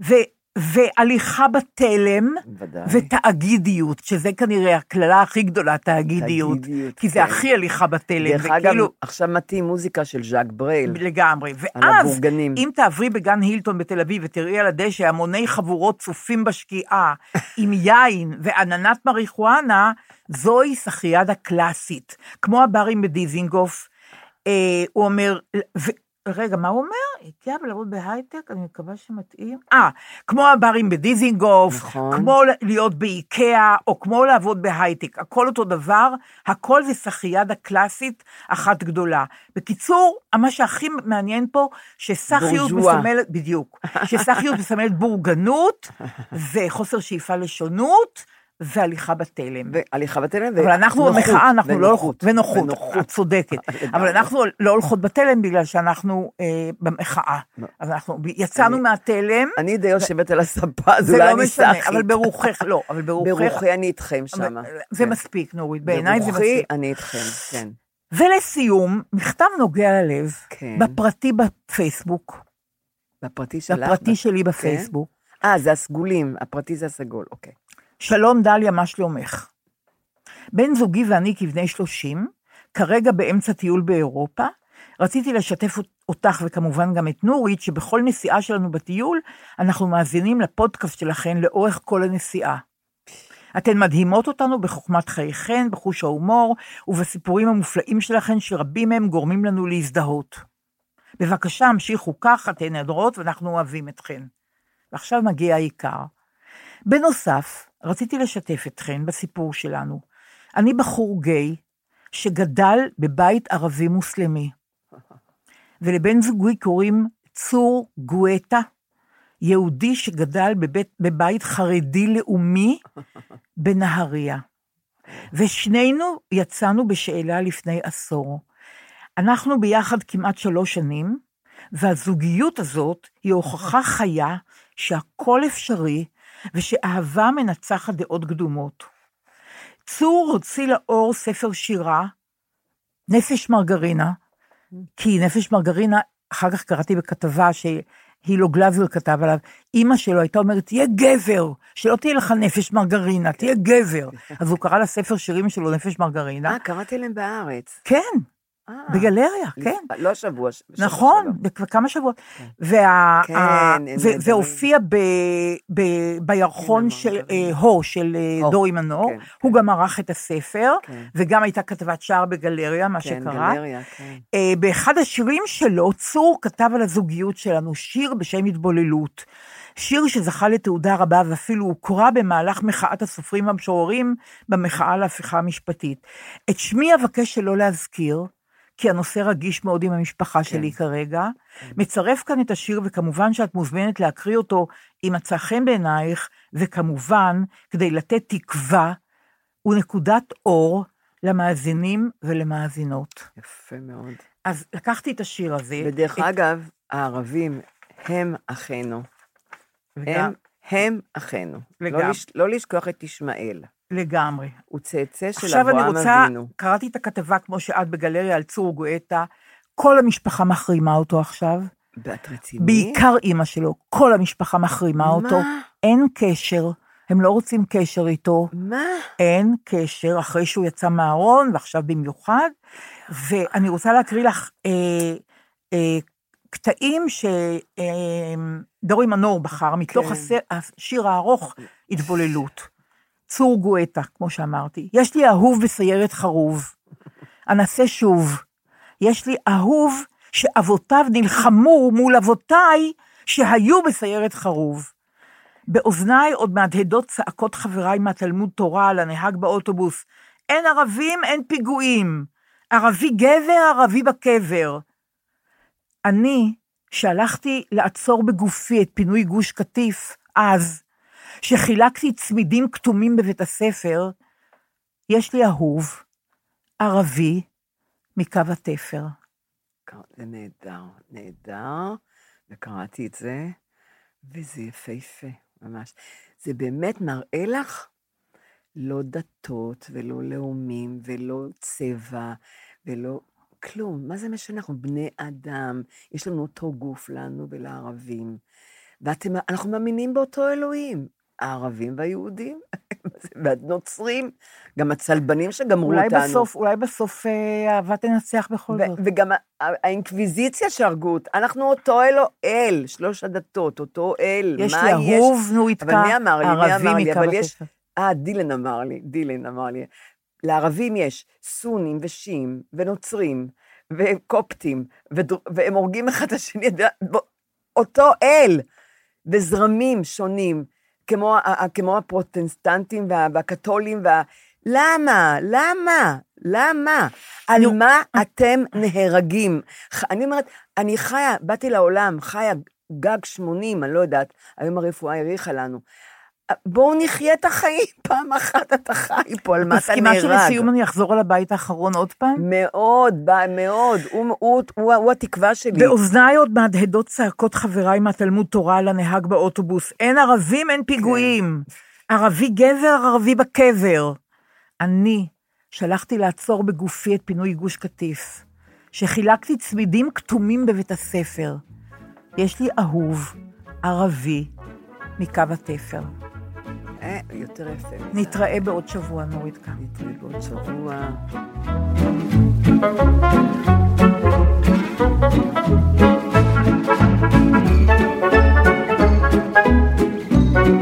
ו, והליכה בתלם, ודאי. ותאגידיות, שזה כנראה הקללה הכי גדולה, תאגידיות. תאגידיות, כי זה כן. הכי הליכה בתלם. דרך אגב, וכאילו- עכשיו מתאים מוזיקה של ז'אק ברייל. לגמרי. ואז, הבורגנים. אם תעברי בגן הילטון בתל אביב ותראי על הדשא המוני חבורות צופים בשקיעה עם יין ועננת מריחואנה, זוהי סחיאדה קלאסית. כמו הברים בדיזינגוף, אה, הוא אומר. רגע, מה הוא אומר? הגיע לעבוד בהייטק, אני מקווה שמתאים. אה, כמו הברים בדיזינגוף, נכון. כמו להיות באיקאה, או כמו לעבוד בהייטק, הכל אותו דבר, הכל זה סחיאדה קלאסית אחת גדולה. בקיצור, מה שהכי מעניין פה, שסחיות. מסמלת, בדיוק, שסחיות מסמלת בורגנות, וחוסר שאיפה לשונות, והליכה בתלם. והליכה בתלם, אבל אנחנו במחאה, אנחנו לא הולכות, ונוחות, ונוחות. את צודקת. אבל אנחנו לא הולכות בתלם בגלל שאנחנו אה, במחאה. אז אנחנו יצאנו אני- מהתלם, אני די יושבת על הספה, אז זה אולי לא אני משנה, סחית. אבל ברוחך, לא, אבל ברוחך, ברוחי אני איתכם שם. אבל זה מספיק, נורית, בעיניי זה ברוחי מספיק. אני איתכם, כן. ולסיום, מכתב נוגע ללב, כן. בפרטי בפייסבוק, בפרטי שלך? בפרטי שלי כן? בפייסבוק. אה, זה הסגולים, הפרטי זה הסגול, אוקיי. שלום דליה, מה שלומך? בן זוגי ואני כבני 30, כרגע באמצע טיול באירופה, רציתי לשתף אותך וכמובן גם את נורית, שבכל נסיעה שלנו בטיול, אנחנו מאזינים לפודקאסט שלכן לאורך כל הנסיעה. אתן מדהימות אותנו בחוכמת חייכן, בחוש ההומור ובסיפורים המופלאים שלכן, שרבים מהם גורמים לנו להזדהות. בבקשה, המשיכו כך, אתן נהדרות ואנחנו אוהבים אתכן. ועכשיו מגיע העיקר. בנוסף, רציתי לשתף אתכן בסיפור שלנו. אני בחור גיי שגדל בבית ערבי מוסלמי, ולבן זוגי קוראים צור גואטה, יהודי שגדל בבית, בבית חרדי לאומי בנהריה. ושנינו יצאנו בשאלה לפני עשור. אנחנו ביחד כמעט שלוש שנים, והזוגיות הזאת היא הוכחה חיה שהכל אפשרי ושאהבה מנצחת דעות קדומות. צור הוציא לאור ספר שירה, נפש מרגרינה, כי נפש מרגרינה, אחר כך קראתי בכתבה שהילו גלזר כתב עליו, אימא שלו הייתה אומרת, תהיה גבר, שלא תהיה לך נפש מרגרינה, תהיה גבר. אז הוא קרא לספר שירים שלו נפש מרגרינה. אה, קראתי להם בארץ. כן, בגלריה, כן. לא. בשבוע נכון, כמה שבועות. כן. והופיע ב- בירחון כן, של. אה, הו, של אה, דורי מנור. כן, הוא גם ערך את הספר, כן. וגם הייתה כתבת שער בגלריה, מה כן, שקרה. כן. אה, באחד השירים שלו, צור כתב על הזוגיות שלנו, שיר בשם התבוללות. שיר שזכה לתעודה רבה ואפילו הוקרא במהלך מחאת הסופרים והמשוררים במחאה להפיכה המשפטית. את שמי אבקש שלא להזכיר, כי הנושא רגיש מאוד עם המשפחה שלי כרגע. מצרף כאן את השיר, וכמובן שאת מוזמנת להקריא אותו אם מצא חן בעינייך, וכמובן, כדי לתת תקווה ונקודת אור למאזינים ולמאזינות. יפה מאוד. אז לקחתי את השיר הזה. ודרך את- אגב, הערבים הם אחינו. וגם- הם, הם אחינו. לא, לגמרי. לש, לא לשכוח את ישמעאל. לגמרי. הוא צאצא של עכשיו אני אברהם רוצה, אבינו. קראתי את הכתבה כמו שאת בגלריה על צור גואטה, כל המשפחה מחרימה אותו עכשיו, ואת רצינית? בעיקר אימא שלו, כל המשפחה מחרימה מה? אותו, אין קשר, הם לא רוצים קשר איתו, מה? אין קשר, אחרי שהוא יצא מהארון, ועכשיו במיוחד, ואני רוצה להקריא לך אה, אה, קטעים שדורי מנור בחר, מתוך כן. השיר הארוך, התבוללות. צור גואטה, כמו שאמרתי. יש לי אהוב בסיירת חרוב. אנסה שוב. יש לי אהוב שאבותיו נלחמו מול אבותיי שהיו בסיירת חרוב. באוזניי עוד מהדהדות צעקות חבריי מהתלמוד תורה על הנהג באוטובוס. אין ערבים, אין פיגועים. ערבי גבר, ערבי בקבר. אני, שהלכתי לעצור בגופי את פינוי גוש קטיף, אז, שחילקתי צמידים כתומים בבית הספר, יש לי אהוב, ערבי, מקו התפר. זה נהדר, נהדר, וקראתי את זה, וזה יפהפה, ממש. זה באמת מראה לך לא דתות ולא לאומים ולא צבע ולא כלום. מה זה משנה? אנחנו בני אדם, יש לנו אותו גוף לנו ולערבים. ואנחנו מאמינים באותו אלוהים, הערבים והיהודים, והנוצרים, גם הצלבנים שגמרו אולי אותנו. בסוף, אולי בסוף אה, אהבה תנצח בכל זאת. וגם האינקוויזיציה שהרגו אותה, אנחנו אותו אלו, אל, שלוש הדתות, אותו אל. יש לי אהוב, נו, יתקע, אבל מי אמר לי, מי אמר לי, אבל יש... אה, דילן אמר לי, דילן אמר לי. לערבים יש סונים ושיעים ונוצרים וקופטים, ודר... והם הורגים אחד את השני, בוא, אותו אל, בזרמים שונים, כמו, כמו הפרוטסטנטים וה- והקתולים וה... למה? למה? למה? על מה אתם נהרגים? אני אומרת, אני חיה, באתי לעולם, חיה גג 80, אני לא יודעת, היום הרפואה האריכה לנו. בואו נחיה את החיים, פעם אחת אתה חי פה, על מה אתה נהרג? מסכימה שלסיום אני אחזור על הבית האחרון עוד פעם? מאוד, מאוד, הוא, הוא, הוא, הוא התקווה שלי. באוזניי עוד מהדהדות צעקות חבריי מהתלמוד תורה על הנהג באוטובוס. אין ערבים, אין פיגועים. ערבי גבר, ערבי בקבר. אני שלחתי לעצור בגופי את פינוי גוש קטיף, שחילקתי צמידים כתומים בבית הספר. יש לי אהוב, ערבי, מקו התפר. אה, יותר יפה. נתראה בעוד שבוע, נורית כאן. נתראה בעוד שבוע. Imagine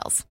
details.